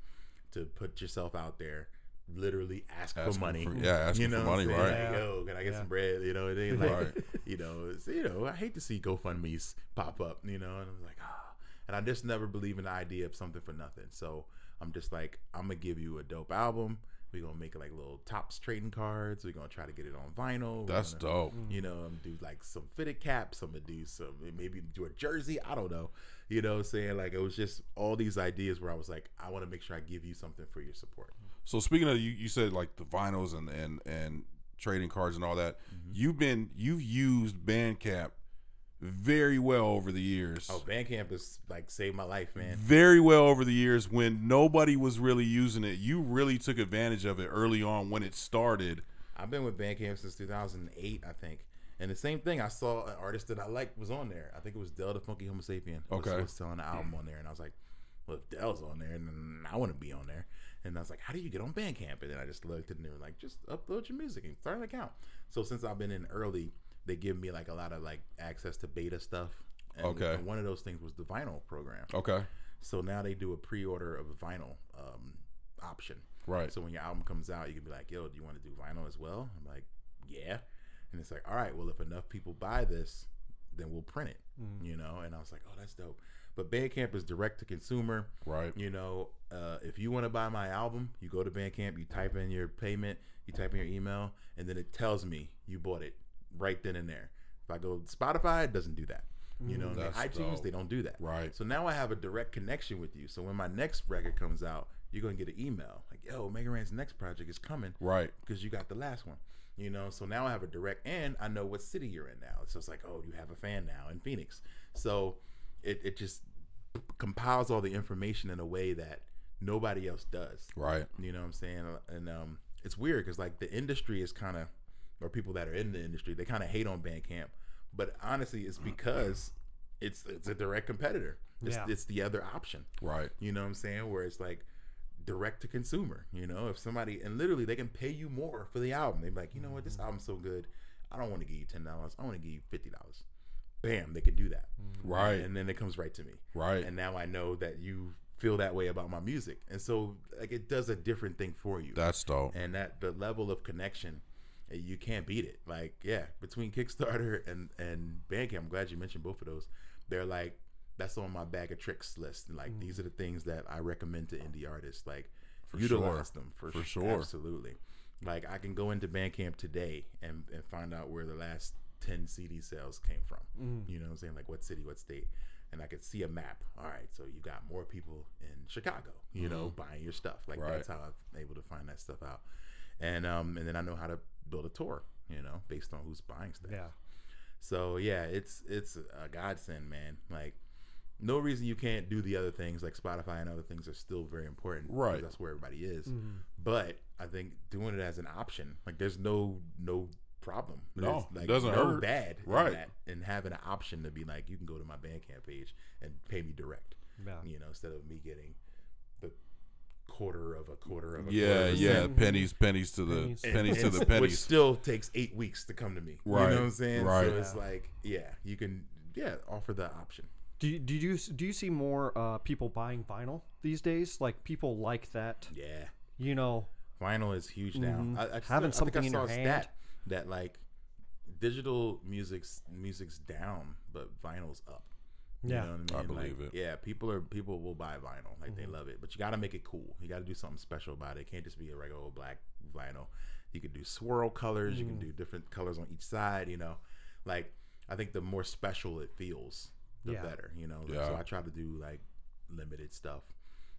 to put yourself out there literally ask Asking for money. for- yeah, asking you know for money, I'm saying? right. Like, Yo, can I get Yeah. some bread? You know, it ain't like Right. you know, it's, you know, I hate to see GoFundMe's pop up, you know, and I'm like, ah, and I just never believe in the idea of something for nothing. So I'm just like, I'm gonna give you a dope album. We're gonna make like little tops trading cards. We're gonna try to get it on vinyl. We're That's gonna, dope. You know, I'm do like some fitted caps. I'm gonna do some, maybe do a jersey. I don't know. You know, what I'm saying like it was just all these ideas where I was like, I want to make sure I give you something for your support. So speaking of you, you said like the vinyls and and and trading cards and all that. Mm-hmm. You've been you've used Bandcamp very well over the years. Oh, Bandcamp is like saved my life, man. Very well over the years when nobody was really using it. You really took advantage of it early on when it started. I've been with Bandcamp since 2008, I think. And the same thing, I saw an artist that I liked was on there. I think it was Del tha Funkee Homosapien. Was, Okay. was selling an album on there, and I was like, "Well, if Del's on there, then I want to be on there." And I was like, "How do you get on Bandcamp?" And then I just looked, and they were like, "Just upload your music and start an account." So since I've been in early, they give me like a lot of like access to beta stuff. And, Okay. and one of those things was the vinyl program. Okay. So now they do a pre-order of a vinyl um, option. Right. So when your album comes out, you can be like, "Yo, do you want to do vinyl as well?" I'm like, "Yeah." And it's like, "All right, well, if enough people buy this, then we'll print it. Mm. You know, and I was like, oh, that's dope. But Bandcamp is direct to consumer. Right. You know, uh, if you want to buy my album, you go to Bandcamp, you type in your payment, you type in your email, and then it tells me you bought it right then and there. If I go to Spotify, it doesn't do that. You know, and That's iTunes, dope. they don't do that. Right. So now I have a direct connection with you. So when my next record comes out, you're gonna get an email like, "Yo, Mega Ran's next project is coming." Right. because you got the last one. You know, so now I have a direct, and I know what city you're in now. So it's like, oh, you have a fan now in Phoenix. So it, it just compiles all the information in a way that nobody else does. Right. You know what I'm saying? And um, it's weird because like the industry is kind of, or people that are in the industry, they kind of hate on Bandcamp. But honestly, it's because it's it's a direct competitor. It's, Yeah. it's the other option. Right. You know what I'm saying? Where it's like direct to consumer. You know, if somebody and literally they can pay you more for the album. They're like, you know what, this album's so good. I don't want to give you ten dollars. I want to give you fifty dollars. Bam, they can do that. Right. And then it comes right to me. Right. And now I know that you feel that way about my music. And so like it does a different thing for you. That's dope. and that the level of connection eh, you can't beat it. Like, yeah, between Kickstarter and and Bandcamp, I'm glad you mentioned both of those. They're like that's on my bag of tricks list. Like these are the things that I recommend to indie artists. Like For utilize sure. them for, For sure. Absolutely. Like I can go into Bandcamp today and, and find out where the last ten CD sales came from. Mm. You know what I'm saying? Like what city, what state. And I could see a map. All right, so you got more people in Chicago, you know, buying your stuff. Like Right. that's how I'm able to find that stuff out. And um and then I know how to build a tour, you know, based on who's buying stuff. Yeah. So yeah, it's it's a godsend, man. Like no reason you can't do the other things like Spotify and other things are still very important. Right. That's where everybody is. Mhm. But I think doing it as an option, like there's no no problem. No, There's, it like, doesn't no hurt. bad Right. that. And having an option to be like, you can go to my Bandcamp page and pay me direct. Yeah. You know, instead of me getting the quarter of a quarter of a Yeah, quarter yeah. cent. Pennies, pennies to the Pennies. pennies, to the pennies. Which still takes eight weeks to come to me. Right. You Right, know what I'm saying? right. So it's like, yeah, you can, yeah, offer the option. Do you, do you do you see more uh, people buying vinyl these days? Like people like that, Yeah. you know. Vinyl is huge now. Mhm. I, I just- Having I something I in saw your a hand. stat that like digital music's music's down, but vinyl's up. You Yeah. know what I I mean? believe Like, it. Yeah, people are people will buy vinyl, like Mm-hmm. they love it, but you got to make it cool. You got to do something special about it. It can't just be a regular black vinyl. You can do swirl colors. You can Mm. do different colors on each side. You know, like I think the more special it feels, the Yeah. better. You know, Yeah. so I try to do like limited stuff.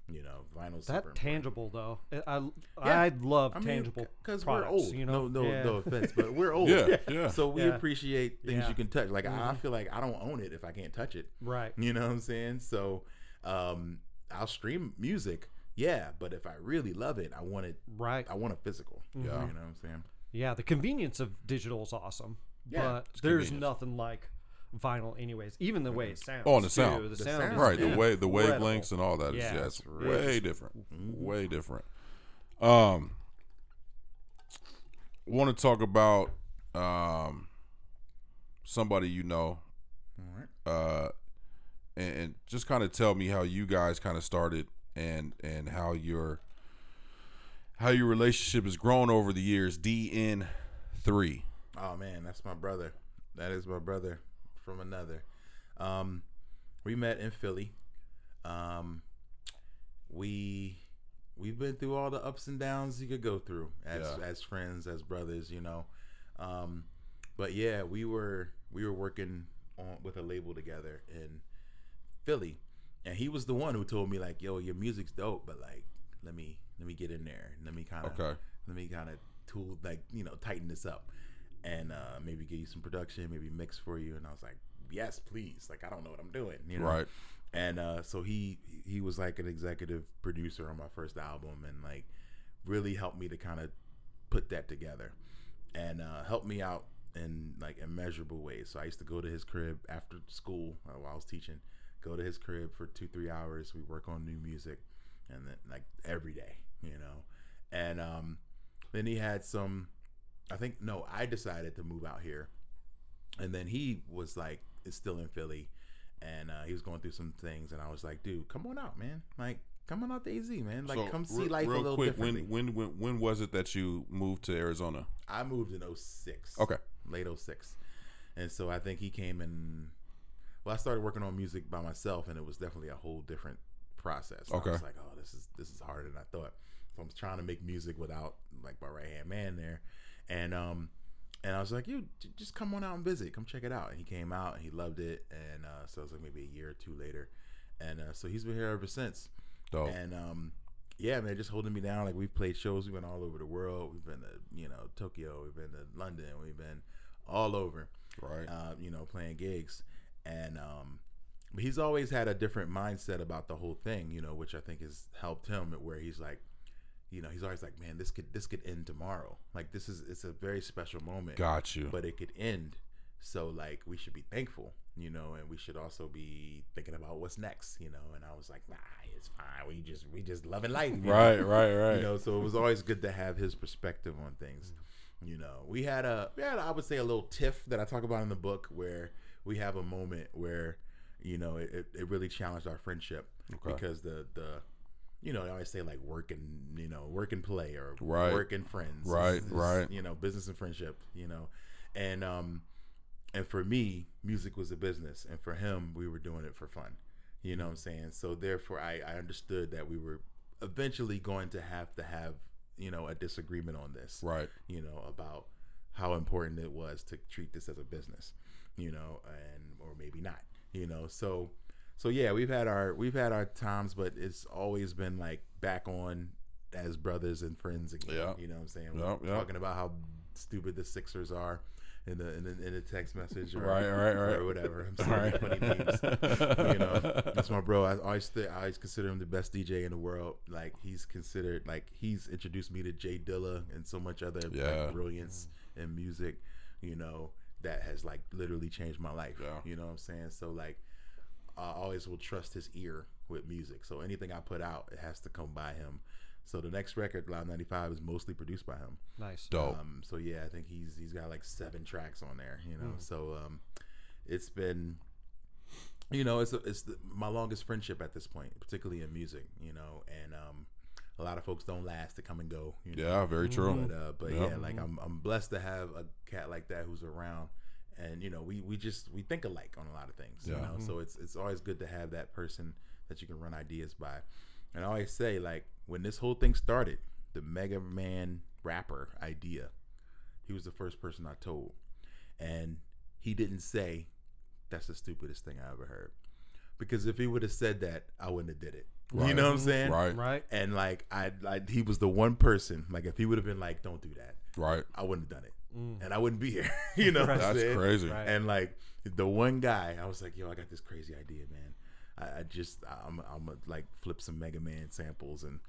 You know, vinyl's That super important. tangible though, I I, Yeah. I love I mean, tangible because we're old. You know, no, no, Yeah. no offense, but we're old. Yeah, yeah. So we Yeah. appreciate things Yeah. you can touch. Like I I feel like I don't own it if I can't touch it. Right. You know what I'm saying? So um, I'll stream music, yeah, but if I really love it, I want it. Right. I want a physical. Yeah. You know what I'm saying? Yeah, the convenience of digital is awesome. Yeah, but there's convenience. nothing like vinyl, anyways. Even the way it sounds. Oh, and the too. sound. The, The sound, sound. is right the way the wavelengths and all that is Yeah, yeah, it's it's really way different way different um want to talk about um somebody you know All right. uh and, and just kind of tell me how you guys kind of started and and how your how your relationship has grown over the years dn3 Oh man, that's my brother. That is my brother from another. Um, we met in Philly. Um, we we've been through all the ups and downs you could go through as Yeah. as friends, as brothers, you know. Um, but yeah, we were we were working on with a label together in Philly, and he was the one who told me like, "Yo, your music's dope, but like, let me let me get in there, let me kind of okay let me kind of tool like you know tighten this up and uh maybe get you some production maybe mix for you. And i was like yes please. Like i don't know what i'm doing you know? Right. And uh so he he was like an executive producer on my first album and like really helped me to kind of put that together and uh helped me out in like immeasurable ways. So i used to go to his crib after school uh, while i was teaching go to his crib for two three hours. We work on new music and then like every day you know? And um then he had some i think no i decided to move out here and then he was like is still in philly and uh, he was going through some things and i was like dude come on out man like come on out to az man like So, come see life a real little quick when, when when when was it that you moved to arizona i moved in 06 okay late 06 and so I think he came in. Well, I started working on music by myself, and it was definitely a whole different process. Okay. I was like, oh, this is this is harder than I thought. So I'm trying to make music without like my right hand man there, and um, and I was like, you just come on out and visit, come check it out. And he came out and he loved it, and uh, so it was like maybe a year or two later, and uh, so he's been here ever since. Dope. And um, yeah, man, just holding me down. Like we've played shows, we've been all over the world. We've been to you know Tokyo, we've been to London, we've been all over. right. Uh, you know, playing gigs, and um, but he's always had a different mindset about the whole thing. You know, which I think has helped him. Where he's like, you know, he's always like, man, this could this could end tomorrow. Like this is it's a very special moment Got you. but it could end. So like we should be thankful, you know, and we should also be thinking about what's next, you know. And I was like, nah, it's fine. We just we just loving life, you know? right, right, right. You know, so it was always good to have his perspective on things. You know, we had a we had I would say a little tiff that I talk about in the book where we have a moment where you know it, it, it really challenged our friendship Okay. because the the you know, I always say like work and you know, work and play or Right. work and friends. Right, It's- it's, right. You know, business and friendship, you know. And um and for me, music was a business and for him we were doing it for fun. You know what I'm saying? So therefore I, I understood that we were eventually going to have to have, you know, a disagreement on this right. you know, about how important it was to treat this as a business, you know, and or maybe not, you know. So so yeah, we've had our we've had our times, but it's always been like back on as brothers and friends again. Yeah. You know what I'm saying? We're yeah. Talking about how stupid the Sixers are in the in the, in the text message or, Right, right, right. or whatever. I'm saying right. funny memes. You know, that's my bro. I always th- I always consider him the best DJ in the world. Like he's considered like he's introduced me to Jay Dilla and so much other Yeah. like, brilliance in music. You know that has like literally changed my life. Yeah. You know what I'm saying? So like I always will trust his ear with music. So anything I put out, it has to come by him. So the next record, Live 95, is mostly produced by him. Nice. Dope. Um, so yeah, I think he's he's got like seven tracks on there. You know, Hmm. so um, it's been, you know, it's it's the, my longest friendship at this point, particularly in music. You know, and um, a lot of folks don't last; they come and go. You know? yeah, very true. But uh, but Yeah. yeah, like I'm I'm blessed to have a cat like that who's around, and you know we we just we think alike on a lot of things. You Yeah. know, so it's it's always good to have that person that you can run ideas by. And I always say like when this whole thing started, the Mega Man rapper idea, he was the first person I told, and he didn't say that's the stupidest thing I ever heard, because if he would have said that, I wouldn't have did it. You know what I'm saying? Right, Right. And like I, like he was the one person. Like if he would have been like, "Don't do that," right. I wouldn't have done it, Mm. and I wouldn't be here. you know, what I'm That's crazy. Right. And like the one guy, I was like, "Yo, I got this crazy idea, man. I, I just, I'm, I'm gonna like flip some Mega Man samples and."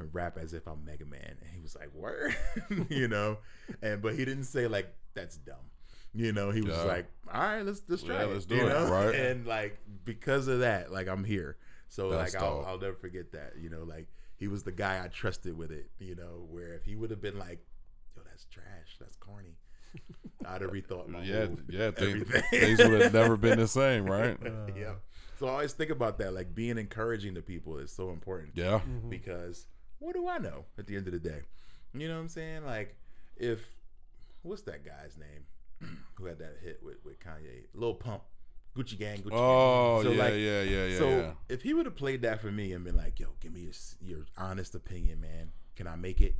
and Rap as if I'm Mega Man, and he was like, "Word," you know, and but he didn't say like that's dumb, you know. He was Yeah. like, "All right, let's let's try Yeah, it," let's do you it, know? right. And like because of that, like I'm here, so That's like I'll. I'll never forget that, you know. Like he was the guy I trusted with it, you know. Where if he would have been like, "Yo, that's trash, that's corny," I'd have rethought my Yeah, whole yeah. Things, everything. things would have never been the same, right? yeah. So I always think about that, like being encouraging to people is so important Yeah. Mm-hmm. because what do I know at the end of the day? You know what I'm saying? Like if what's that guy's name who had that hit with, with Kanye? Lil Pump, Gucci Gang, Gucci Oh, Gang. So yeah, like, yeah, yeah, yeah, so yeah. if he would have played that for me and been like, "Yo, give me your, your honest opinion, man. Can I make it?"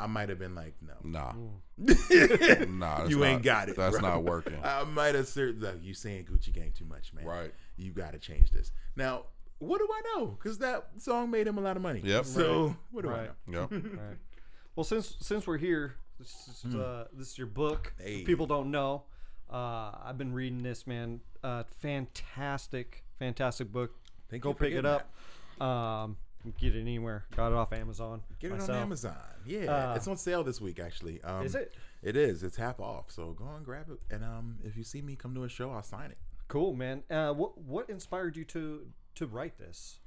I might have been like, "No, Nah, you nah. that's ain't not- got it. That's bro. not working. I might have said, "Look, you saying Gucci Gang too much, man. Right. You got to change this." Now, what do I know? Because that song made him a lot of money. Yep. So what do Right. I know? Yep. Right. Well, since since we're here, this is, uh, this is your book. Hey. People don't know. Uh, I've been reading this, man. Uh, fantastic, fantastic book. Thank Go you pick it getting up. Um, get it anywhere. Got it off Amazon. Get it myself. on Amazon. Yeah, Uh, it's on sale this week actually. Um, Is it It is. It's half off. So go and grab it. And um, if you see me come to a show, I'll sign it. cool, man? Uh, what what inspired you to to write this?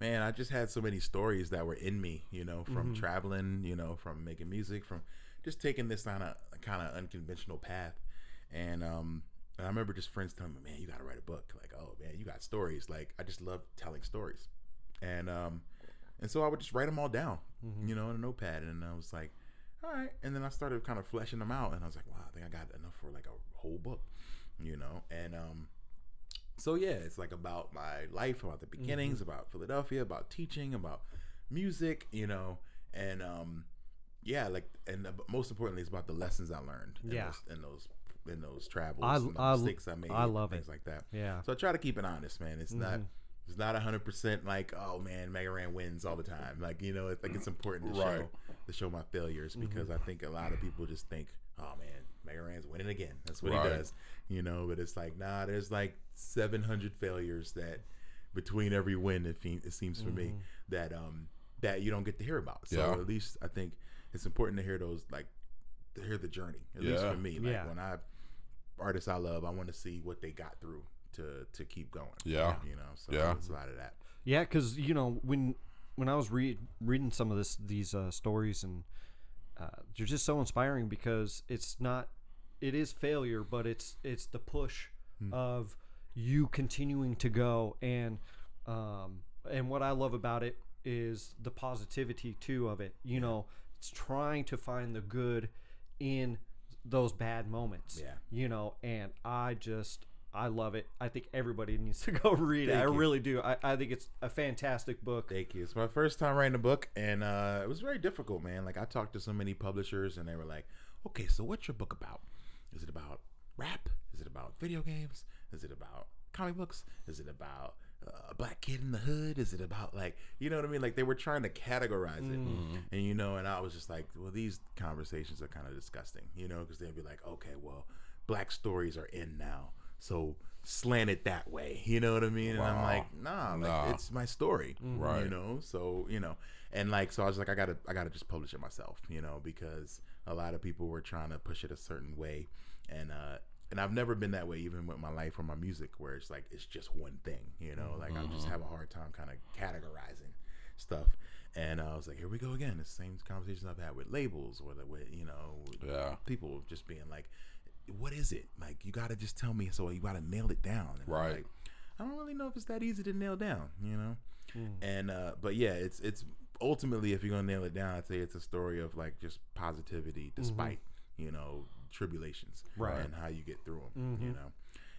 man, I just had so many stories that were in me, you know, from traveling, you know, from making music, from just taking this on a kind of unconventional path. And um, I remember just friends telling me, man, you got to write a book. Like, oh man, you got stories. Like, I just love telling stories. And um, and so I would just write them all down, you know, in a notepad. And I was like, all right. And then I started kind of fleshing them out, and I was like, wow, I think I got enough for like a whole book, you know. And um, so yeah, it's like about my life, about the beginnings, about Philadelphia, about teaching, about music, you know, and um, yeah, like, and uh, most importantly, it's about the lessons I learned. In Yeah. those, in those in those travels, I- and the I- mistakes I made, I and love things it. like that. Yeah. So I try to keep it honest, man. It's not Mhm. It's not hundred percent like, oh man, Mega Ran wins all the time. Like, you know, it's like it's important to Right. show to show my failures because I think a lot of people just think, oh man, Mega Ran's winning again. That's what Right. he does. You know, but it's like, nah, there's like seven hundred failures that between every win it, fe- it seems for me that um that you don't get to hear about. So Yeah. at least I think it's important to hear those like to hear the journey. At least for me. Like Yeah. when I artists I love, I want to see what they got through to to keep going. Yeah. You know, so Yeah. it's a lot of that. Yeah, because you know when when I was read, reading some of this these uh, stories and uh, they're just so inspiring because it's not it is failure, but it's it's the push of you continuing to go and um, and what I love about it is the positivity too of it. You know, it's trying to find the good in those bad moments. Yeah. You know, and I just I love it. I think everybody needs to go read it. Thank I you. really do. I, I think it's a fantastic book. Thank you. It's my first time writing a book, and uh, it was very difficult, man. Like I talked to so many publishers, and they were like, "Okay, so what's your book about? Is it about rap? Is it about video games? Is it about comic books? Is it about uh, a black kid in the hood? Is it about like you know what I mean? Like they were trying to categorize it, and you know, and I was just like, well, these conversations are kind of disgusting, you know, because they'd be like, okay, well, black stories are in now, so slant it that way, you know what I mean? And I'm like, nah, like Nah. it's my story, Right. You know, so you know, and like, so I was like, I gotta, I gotta just publish it myself, you know, because a lot of people were trying to push it a certain way, and uh, and I've never been that way, even with my life or my music, where it's like it's just one thing, you know, like I just have a hard time kind of categorizing stuff. And I was like, here we go again. It's the same conversations I've had with labels or the, with, you know, Yeah. people just being like, what is it? Like, you got to just tell me. So you got to nail it down. And Right. like, I don't really know if it's that easy to nail down, you know? And, uh, but yeah, it's, it's ultimately, if you're going to nail it down, I'd say it's a story of like just positivity despite, you know, tribulations. Right. And how you get through them, you know?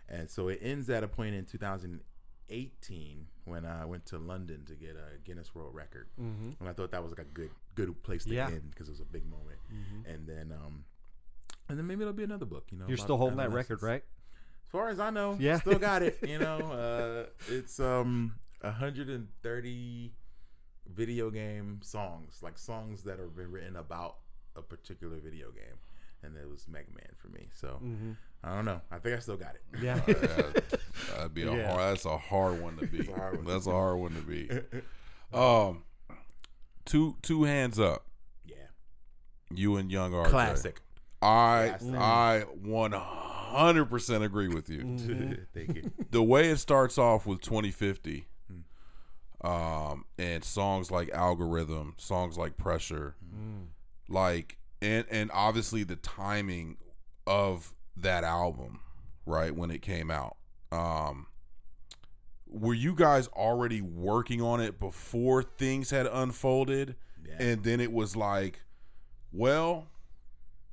And so it ends at a point in 2018 when I went to London to get a Guinness World Record. Mm-hmm. And I thought that was like a good good place to Yeah. end because it was a big moment. And then um and then maybe it'll be another book, you know. You're still holding that record, right? As far as I know, Yeah. still got it, you know. Uh it's um 130 video game songs, like songs that have been written about a particular video game. And it was Mega Man for me. So I don't know. I think I still got it. Yeah. Yeah, that'd be a Yeah. hard. That's a hard one to beat. a hard one. That's a hard one to beat. Um, two two hands up. yeah. You and Young are Classic. I Classic. I one hundred percent agree with you. Mm-hmm. Thank you. The way it starts off with 2050, um, and songs like Algorithm, songs like Pressure, like and and obviously the timing of that album, right when it came out. Um, were you guys already working on it before things had unfolded, Yeah. and then it was like, well,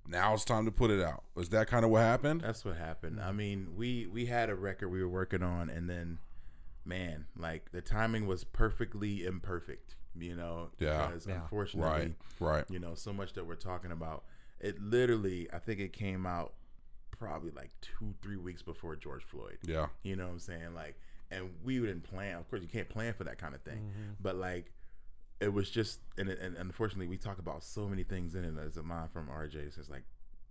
now it's time to put it out? Was that kind of what happened? That's what happened. I mean, we we had a record we were working on, and then, man, like the timing was perfectly imperfect. You know, Yeah. because Yeah. unfortunately, Right, right. you know, so much that we're talking about. It literally, I think it came out probably like two, three weeks before George Floyd. Yeah, You know what I'm saying? Like, and we didn't plan. Of course, you can't plan for that kind of thing. Mm-hmm. But like, it was just, and, it- and unfortunately, we talk about so many things in it. As a mom from RJ says, like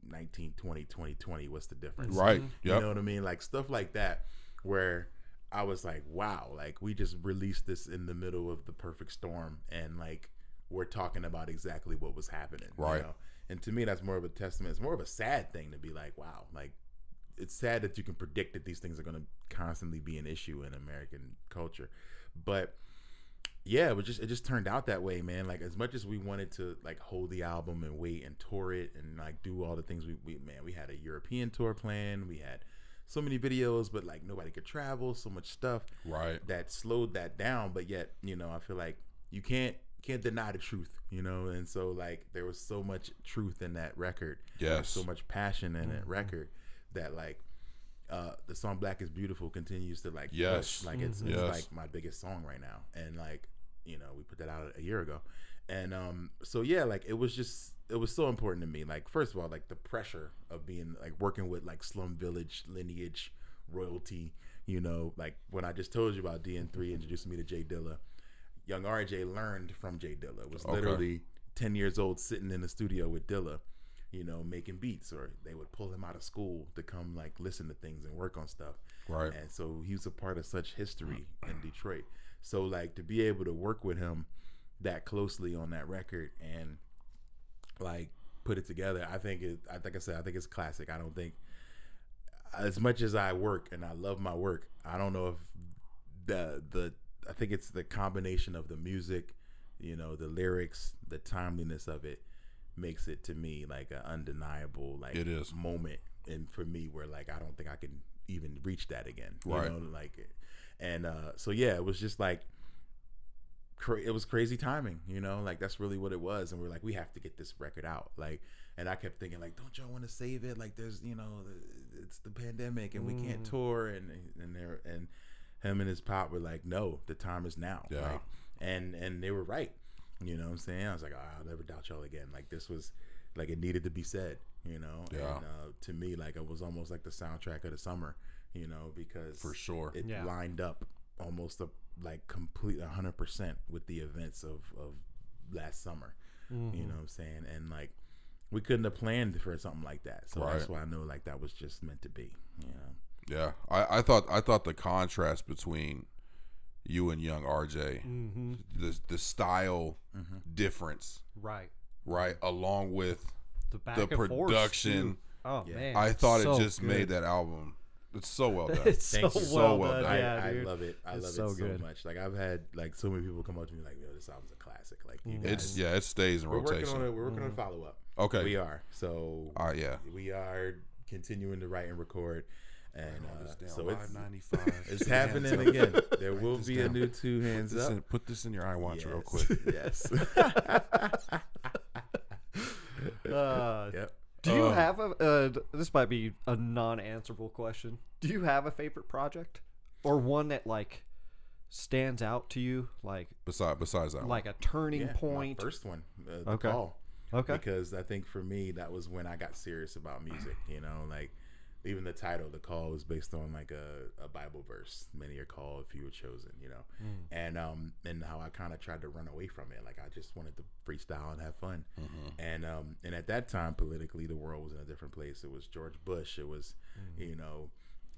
1920, 2020. What's the difference? right. Mm-hmm. You Yep. know what I mean? Like stuff like that, where I was like, wow, like we just released this in the middle of the perfect storm, and like we're talking about exactly what was happening. you Right. know? And to me, that's more of a testament. It's more of a sad thing to be like, wow, like it's sad that you can predict that these things are going to constantly be an issue in American culture, but yeah, it was just it just turned out that way, man. Like as much as we wanted to like hold the album and wait and tour it and like do all the things we, we man, we had a European tour plan, we had so many videos, but like nobody could travel, so much stuff Right. that slowed that down. But yet, you know, I feel like you can't can't deny the truth, you know. And so like there was so much truth in that record, Yes. so much passion in that mm-hmm. record that like uh the song Black is Beautiful continues to like Yes. push. like it's, it's Yes. like my biggest song right now, and like you know we put that out a year ago, and um so yeah like it was just it was so important to me like first of all like the pressure of being like working with like slum village lineage royalty you know like when i just told you about dn3 introducing me to jay dilla young rj learned from jay dilla was Okay. literally 10 years old sitting in the studio with dilla you know making beats or they would pull him out of school to come like listen to things and work on stuff Right. and so he was a part of such history in Detroit. So like to be able to work with him that closely on that record and like put it together, I think it. I think I said I think it's classic. I don't think as much as I work and I love my work, I don't know if the the I think it's the combination of the music, you know, the lyrics, the timeliness of it makes it to me like an undeniable like It is. moment and for me where like I don't think I can even reach that again. You Right. know, like and uh so yeah, it was just like cra- it was crazy timing, you know, like that's really what it was. And we're like, we have to get this record out. Like, and I kept thinking, like, don't y'all want to save it? Like, there's, you know, it's the pandemic and we can't tour. And and there and him and his pop were like, no, the time is now. Yeah. Like, and and they were right. You know what I'm saying? I was like, oh, I'll never doubt y'all again. Like this was like it needed to be said. You know, Yeah. and uh, to me, like it was almost like the soundtrack of the summer. You know, because For sure. it Yeah. lined up almost a, like complete 100% with the events of, of last summer Mm-hmm. you know what i'm saying and like we couldn't have planned for something like that so Right. that's why i know like that was just meant to be you know Yeah, I, I thought I thought the contrast between you and young RJ, Mm-hmm. the the style Mm-hmm. difference, Right. right, along with The back the production. Oh Yeah. man, I thought so it just good. made that album. It's so well done. it's so Thank you. well, So well done. done. I, Yeah, I dude. love it. I It's love so it so good. much. Like I've had like so many people come up to me like, "Yo, this album's a classic." Like you Mm. guys, it's yeah, it stays in we're working rotation. on it. We're working on a follow up. Okay. we are. So Uh, yeah. we are continuing to write and record, and uh, so it's it's happening again. There will this be a new two hands Put this, up. in, put this in your iWatch real Yes. quick. yes. Uh, yep. do you Uh, have a? Uh, this might be a non-answerable question. Do you have a favorite project, or one that like stands out to you, like Besides, besides that, one. like a turning Yeah, my point? first one. Uh, the Okay. Call. Okay. Because I think for me that was when I got serious about music. You know, like even the title, the call, was based on like a, a Bible verse. Many are called, few are chosen. You know, Mm. and um and how I kind of tried to run away from it. Like I just wanted to freestyle and have fun. Mm-hmm. And um and at that time, politically, the world was in a different place. It was George Bush. It was you know.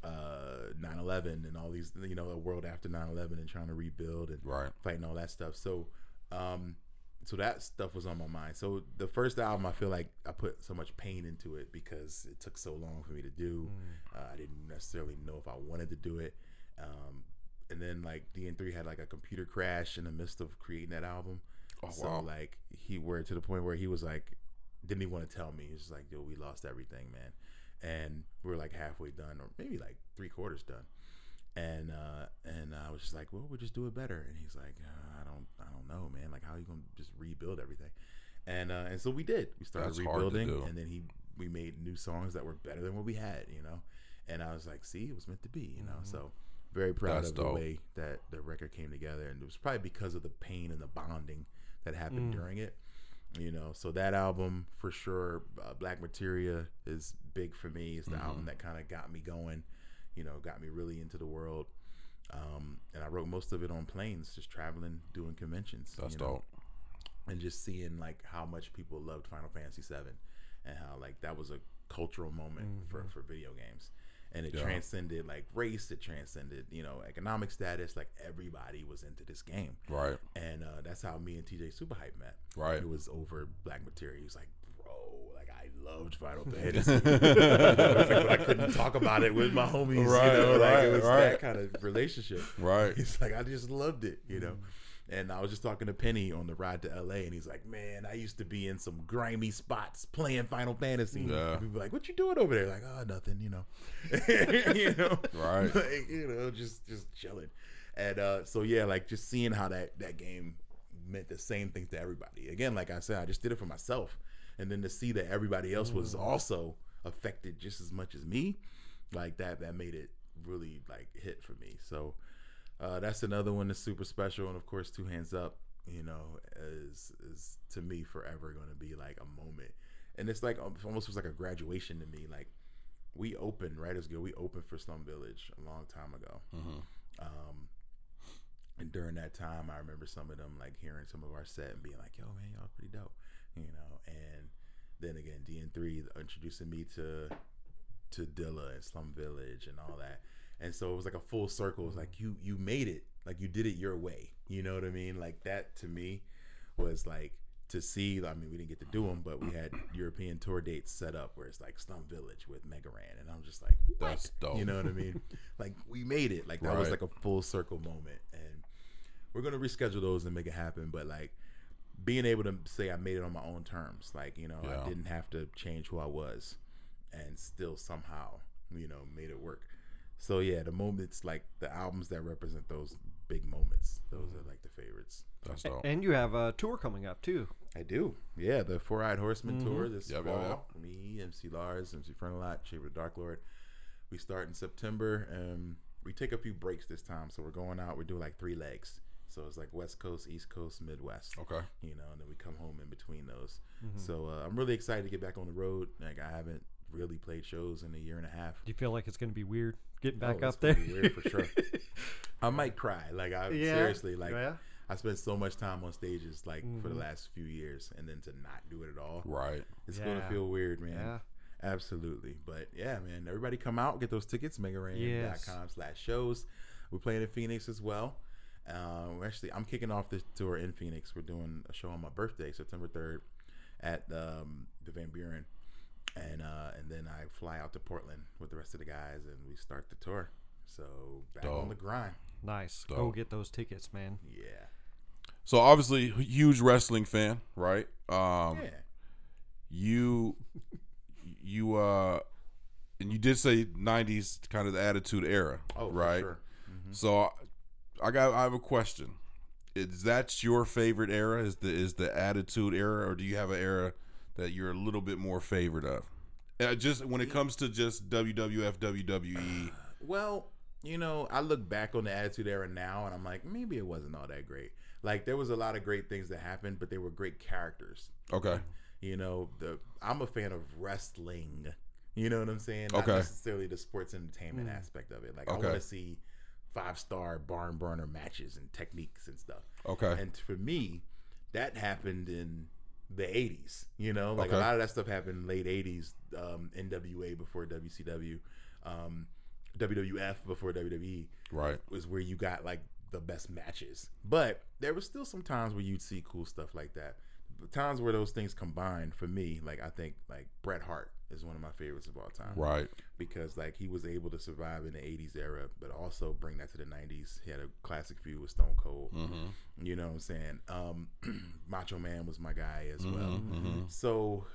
Uh, 9/11 and all these, you know, a world after 9/11 and trying to rebuild and right. fighting all that stuff. So, um, so that stuff was on my mind. So the first album, I feel like I put so much pain into it because it took so long for me to do. Mm. Uh, I didn't necessarily know if I wanted to do it. Um, and then like DN3 had like a computer crash in the midst of creating that album. Oh so wow. like he were to the point where he was like, didn't even want to tell me. He was like, yo, we lost everything, man. And we are like halfway done, or maybe like three quarters done. And uh, and I was just like, well, we'll just do it better. And he's like, uh, I don't, I don't know, man. Like, how are you gonna just rebuild everything? And uh, and so we did. We started That's hard to rebuilding, do. and then he we made new songs that were better than what we had, you know. And I was like, see, it was meant to be, you know. So very proud That's of the way that the record came together, and it was probably because of the pain and the bonding that happened during it you know so that album for sure uh, black materia is big for me it's the Mm-hmm. album that kind of got me going you know got me really into the world um, and i wrote most of it on planes just traveling doing conventions That's you know, dope. and just seeing like how much people loved final fantasy VII, and how like that was a cultural moment for for video games and it Yeah. transcended like race it transcended you know economic status like everybody was into this game Right. and uh, that's how me and TJ Super Hype met. Right. It was over Black Materia. He was like, bro, like I loved Final Fantasy. but I couldn't talk about it with my homies. Right, you know, like right, it was right. that kind of relationship. Right. He's like, I just loved it, you know. And I was just talking to Penny on the ride to LA, and he's like, "Man, I used to be in some grimy spots playing Final Fantasy." Yeah. People like, "What you doing over there?" Like, "Oh, nothing," you know. you know, Right. Like, you know, just just chilling. And uh, so yeah, like just seeing how that that game meant the same thing to everybody. Again, like I said, I just did it for myself, and then to see that everybody else was also affected just as much as me, like that, that made it really like hit for me. So uh, that's another one that's super special, and of course, two hands up, you know, is is to me forever going to be like a moment, and it's like um, almost was like a graduation to me, like. We opened right as good. We opened for Slum Village a long time ago. Um, and during that time, I remember some of them like hearing some of our set and being like, "Yo, man, y'all pretty dope," you know. And then again, DN3 introducing me to to Dilla and Slum Village and all that. And so it was like a full circle. It was like you you made it, like you did it your way. You know what I mean? Like that to me was like to see. I mean, we didn't get to do them, but we had European tour dates set up where it's like Slum Village with Mega Ran, and I'm just like, what? That's dope. You know what I mean? like we made it. Like that was like a full circle moment, and we're gonna reschedule those and make it happen. But like being able to say I made it on my own terms, like you know, Yeah. I didn't have to change who I was, and still somehow you know made it work. So yeah, the moments like the albums that represent those big moments, those are like the favorites. That's dope. And you have a tour coming up too. I do. Yeah, the Four Eyed Horseman mm-hmm. tour this Yep, yep, fall. Me, MC Lars, MC Frontalot, Schaffer the Dark Lord. We start in September. and we take a few breaks this time, so we're going out. We're doing like three legs. So it's like West Coast, East Coast, Midwest. Okay. You know, and then we come home in between those. Mm-hmm. So uh, I'm really excited to get back on the road. Like I haven't really played shows in a year and a half. Do you feel like it's going to be weird getting back Oh, up gonna there? be weird for sure. I might cry. Like I Yeah. seriously like Yeah. I spent so much time on stages like for Mm-hmm. the last few years, and then to not do it at all. Right. It's Yeah. gonna feel weird, man. yeah. Absolutely. But yeah, man, everybody come out, get those tickets, megaran.com slash shows. We're playing in Phoenix as well. Um, we're actually, I'm kicking off this tour in Phoenix. We're doing a show on my birthday, September 3rd, at um, the Van Buren. And uh, and then I fly out to Portland with the rest of the guys, and we start the tour. So back on the grind. Nice. Go get those tickets, man. Yeah. So obviously, huge wrestling fan, right? Um, Yeah. you, you, uh, and you did say '90s kind of the Attitude Era, Oh, for right? sure. So I got, I have a question. Is that your favorite era? Is the is the Attitude Era, or do you have an era that you're a little bit more favored of? Uh, just when it comes to just WWF, WWE. Well, you know, I look back on the Attitude Era now, and I'm like, maybe it wasn't all that great. Like there was a lot of great things that happened, but they were great characters. Okay. You know, the I'm a fan of wrestling. You know what I'm saying? Not Okay. necessarily the sports entertainment aspect of it. Like I want to see five star barn burner matches and techniques and stuff. Okay. And for me, that happened in the 80s. You know, like Okay. a lot of that stuff happened in late 80s. Um, NWA before WCW, um, WWF before WWE Right. was where you got like the best matches. But there was still some times where you'd see cool stuff like that. The times where those things combined for me, like I think like Bret Hart is one of my favorites of all time Right. because like he was able to survive in the 80s era but also bring that to the 90s he had a classic feud with stone cold Mm-hmm. you know what i'm saying um macho man was my guy as well Mm-hmm. so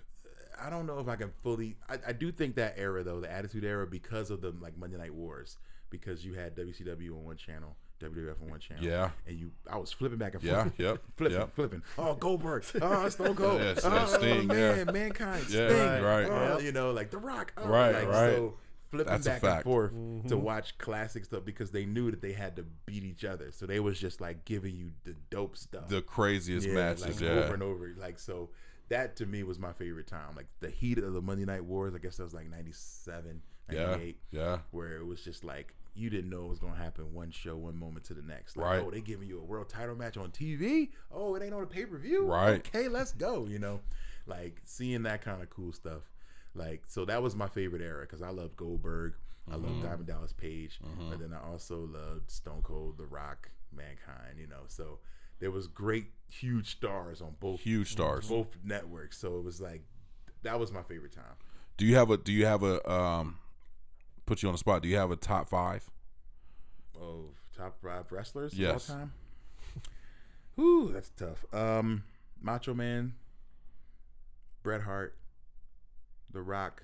i don't know if i can fully I, I do think that era though the attitude era because of the like monday night wars because you had wcw on one channel WWF on one channel. Yeah. And you, I was flipping back and Yeah, forth. yep, flipping, yep. flipping. Oh, Goldberg. Oh, Stone Cold. Yes, oh, Sting, yeah. man, Mankind. Yeah, Sting. right. Oh, Yep. You know, like The Rock. Oh, Right, like, right. So flipping That's back and forth to mm-hmm. watch classic stuff because they knew that they had to beat each other. So they was just like giving you the dope stuff. The craziest Yeah, matches. like, yeah. over and over. Like so, that to me was my favorite time. Like the heat of the Monday Night Wars. I guess that was like 97, Yeah. 98, Yeah. where it was just like you didn't know it was gonna happen one show, one moment to the next. Like, Right. Oh, they giving you a world title match on TV. Oh, it ain't on a pay per view. Right. Okay, let's go. You know, like seeing that kind of cool stuff. Like so, that was my favorite era because I loved Goldberg. I Mm-hmm. loved Diamond Dallas Page, but then I also loved Stone Cold, The Rock, Mankind. You know, so there was great, huge stars on both Huge stars. both networks. So it was like that was my favorite time. Do you have a do you have a um put you on the spot, do you have a top five? of top five wrestlers Yes. of all time. Whew, that's tough. Um, Macho Man, Bret Hart, The Rock,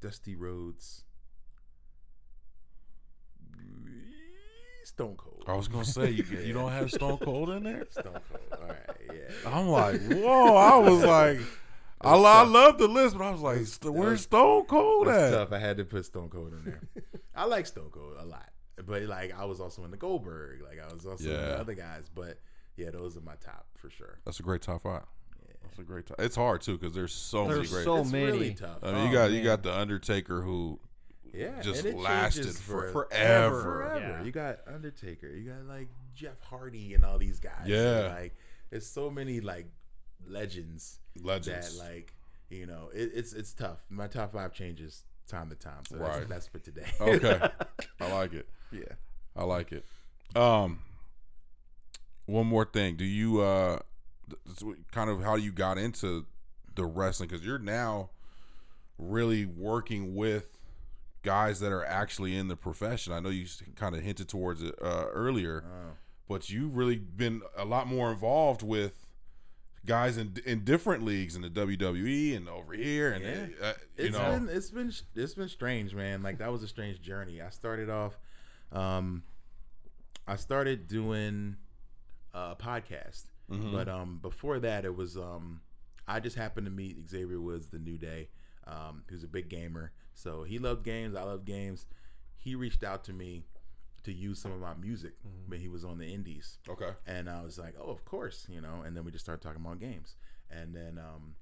Dusty Rhodes, Stone Cold. I was gonna say you, you don't have Stone Cold in there. Stone Cold. All right, yeah. I'm like, whoa! I was like, I, lo- I love the list, but I was like, "St- where's Stone Cold It's at? tough. I had to put Stone Cold in there. I like Stone Cold a lot, but like I was also in the Goldberg. Like I was also in the other guys. But yeah, those are my top for sure. That's a great top five. That's a great top. It's hard too because there's so many There's great. so it's many. really tough. I mean, you Oh, got you got the Undertaker who yeah, just and it lasted for, for- forever. forever. Yeah. You got Undertaker. You got like Jeff Hardy and all these guys. Yeah. like there's so many like legends, Legends. that like you know it, it's it's tough. My top five changes time to time. So that's, Right. that's for today. Okay. I like it. yeah. I like it. Um, one more thing. Do you uh, th- this is kind of how you got into the wrestling? Because you're now really working with guys that are actually in the profession. I know you kind of hinted towards it uh, earlier, Oh. but you've really been a lot more involved with guys in in different leagues in the WWE and over here, and Yeah. uh, you It's know, been it's been it's been strange, man. Like that was a strange journey. I started off, um, I started doing a podcast, Mhm. but um, before that, it was um, I just happened to meet Xavier Woods, the New Day. Um, was a big gamer, so he loved games. I loved games. He reached out to me to use some of my music when he was on the Indies. okay, And I was like, oh, of course, you know. And then we just started talking about games. And then um,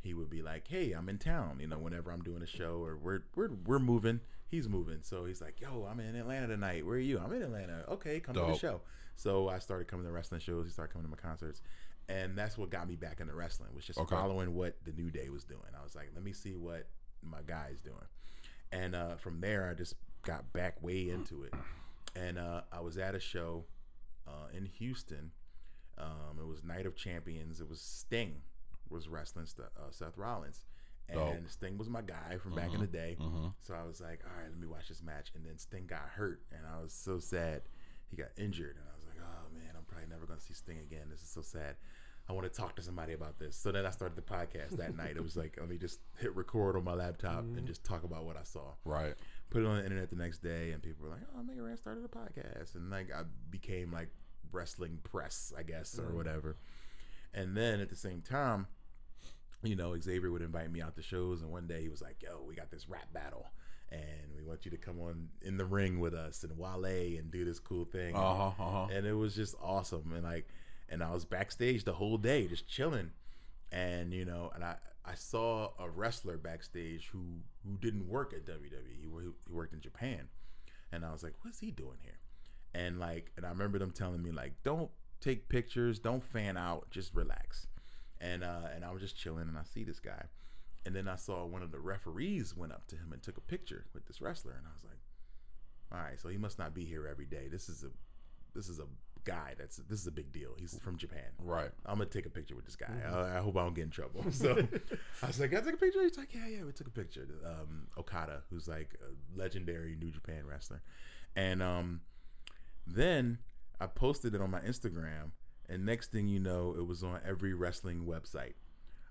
he would be like, hey, I'm in town, you know, whenever I'm doing a show or we're we're we're moving, he's moving. So he's like, yo, I'm in Atlanta tonight. Where are you? I'm in Atlanta. Okay, come to the show. So I started coming to wrestling shows. He started coming to my concerts. And that's what got me back into wrestling, was just Okay. following what the New Day was doing. I was like, let me see what my guy's doing. And uh, from there, I just got back way into it. And uh, I was at a show uh, in Houston. Um, it was Night of Champions. It was Sting was wrestling St- uh, Seth Rollins, and. Sting was my guy from back in the day. Mhm. So I was like, all right, let me watch this match. And then Sting got hurt, and I was so sad. He got injured, and I was like, oh man, I'm probably never gonna see Sting again. This is so sad. I want to talk to somebody about this. So then I started the podcast that night. It was like, let me just hit record on my laptop and just talk about what I saw right, put it on the internet the next day, and people were like, "Oh, Mega Ran started a podcast," and like I became like wrestling press, I guess, or whatever. And then at the same time, you know, Xavier would invite me out to shows, and one day he was like, "Yo, we got this rap battle." And we want you to come on in the ring with us and Wale and do this cool thing. uh huh, uh huh. And it was just awesome. And like, and I was backstage the whole day, just chilling. And you know, and I I saw a wrestler backstage who who didn't work at WWE. He, he worked in Japan. And I was like, what's he doing here? And like, and I remember them telling me like, don't take pictures, don't fan out, just relax. And uh, and I was just chilling, and I see this guy, and then I saw one of the referees went up to him and took a picture with this wrestler, and I was like, all right, so he must not be here every day. This is a this is a guy that's this is a big deal. He's from Japan. Right. I'm gonna take a picture with this guy. I, I hope I don't get in trouble. So I was like, I took a picture. He's like, yeah, yeah, we took a picture. Um, Okada, who's like a legendary New Japan wrestler, and um, then I posted it on my Instagram, and next thing you know, it was on every wrestling website.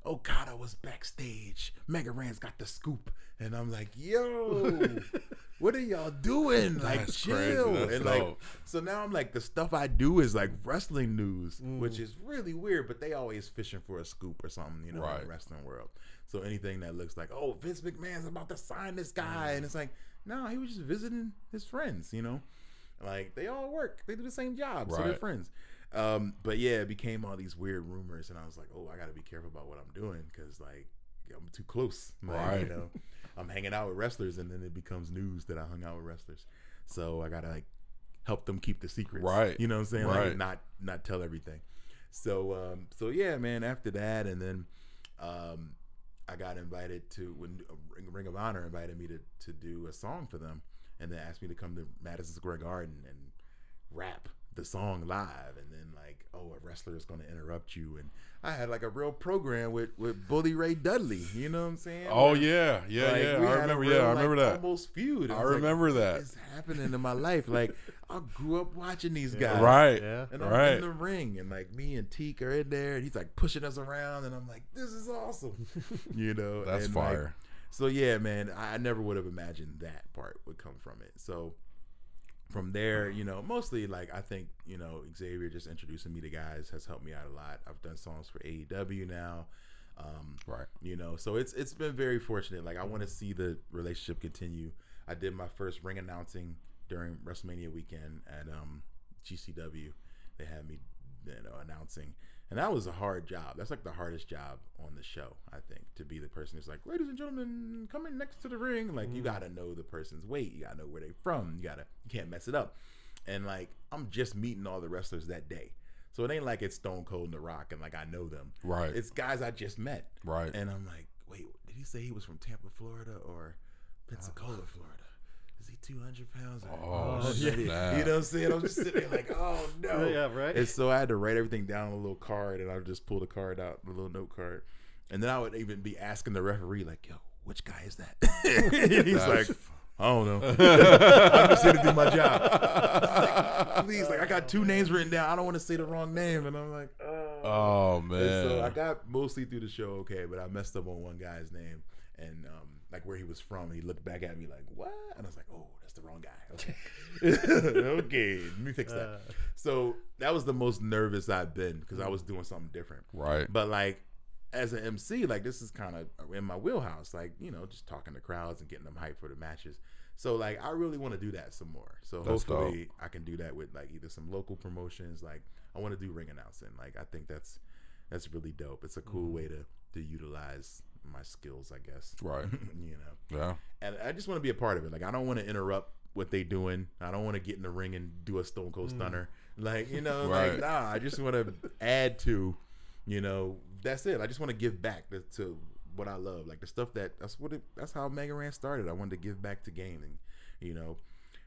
Oh, Okada was backstage. Mega Ran's got the scoop, and I'm like, yo, what are y'all doing? Like, That's chill. And like, dope. so now I'm like, the stuff I do is like wrestling news, which mm. is really weird. But they always fishing for a scoop or something, you know, in the wrestling world. So anything that looks like, oh, Vince McMahon's about to sign this guy, mm. and it's like, no, he was just visiting his friends, you know. Like they all work, they do the same job, so they're friends. Um, but yeah, it became all these weird rumors, and I was like, oh, I got to be careful about what I'm doing because like I'm too close. Like, Right. You know, I'm hanging out with wrestlers, and then it becomes news that I hung out with wrestlers. So I gotta like help them keep the secrets. Right. You know what I'm saying? Right. Like not not tell everything. So um so yeah, man, after that and then um I got invited to when uh, Ring- Ring of Honor invited me to to do a song for them and then asked me to come to Madison Square Garden and rap the song live and then like oh a wrestler is going to interrupt you and I had like a real program with with Bully Ray Dudley, you know what I'm saying? Oh Where, yeah, yeah, like, yeah. I remember. real, Yeah, I like, remember that. Almost feud. I was like, remember that. What is happening in my life? Like I grew up watching these guys, Right. Yeah. And I'm Right. in the ring, and like me and Teak are in there, and he's like pushing us around, and I'm like, this is awesome, you know. That's and, like, fire. so yeah, man, I I never would have imagined that part would come from it. So from there, you know, mostly like I think you know Xavier just introducing me to guys has helped me out a lot. I've done songs for AEW now. Um, Right. you know so it's it's been very fortunate like i want to see the relationship continue i did my first ring announcing during wrestlemania weekend at um gcw they had me you know announcing and that was a hard job that's like the hardest job on the show i think to be the person who's like ladies and gentlemen coming next to the ring like you mm. gotta know the person's weight you gotta know where they're from you gotta you can't mess it up and like i'm just meeting all the wrestlers that day so it ain't like it's stone cold and the rock and like i know them Right. it's guys I just met. Right. And I'm like, wait, did he say he was from Tampa, Florida or Pensacola, uh, Florida? Is he 200 pounds? or- Oh, shit. snap. You know what I'm saying? I'm just sitting there like, oh no. Yeah, right. And so I had to write everything down on a little card and I would just pull the card out, the little note card. And then I would even be asking the referee, like, yo, which guy is that? He's That's like, I don't know. I'm just here to do my job. Like, Please, like I got two names written down. I don't want to say the wrong name. And I'm like, oh. Oh And man. so I got mostly through the show okay, but I messed up on one guy's name and um, like where he was from. He looked back at me like, "What?" And I was like, "Oh, that's the wrong guy." Okay, okay, let me fix that. Uh. so that was the most nervous I've been because I was doing something different. right. But like as an MC, like this is kind of in my wheelhouse. Like you know, just talking to crowds and getting them hyped for the matches. So like I really want to do that some more. So That's hopefully I can do that with like either some local promotions. Like I want to do ring announcing. Like I think that's that's really dope. It's a cool way to to utilize my skills, I guess. Right. you know, Yeah. and I just want to be a part of it. Like I don't want to interrupt what they doing. I don't want to get in the ring and do a Stone Cold mm. Stunner. Like you know, Right. like nah. I just want to add to, you know, that's it. I just want to give back to, to what I love, like the stuff that that's what it. That's how Mega Ran started. I wanted to give back to gaming. You know,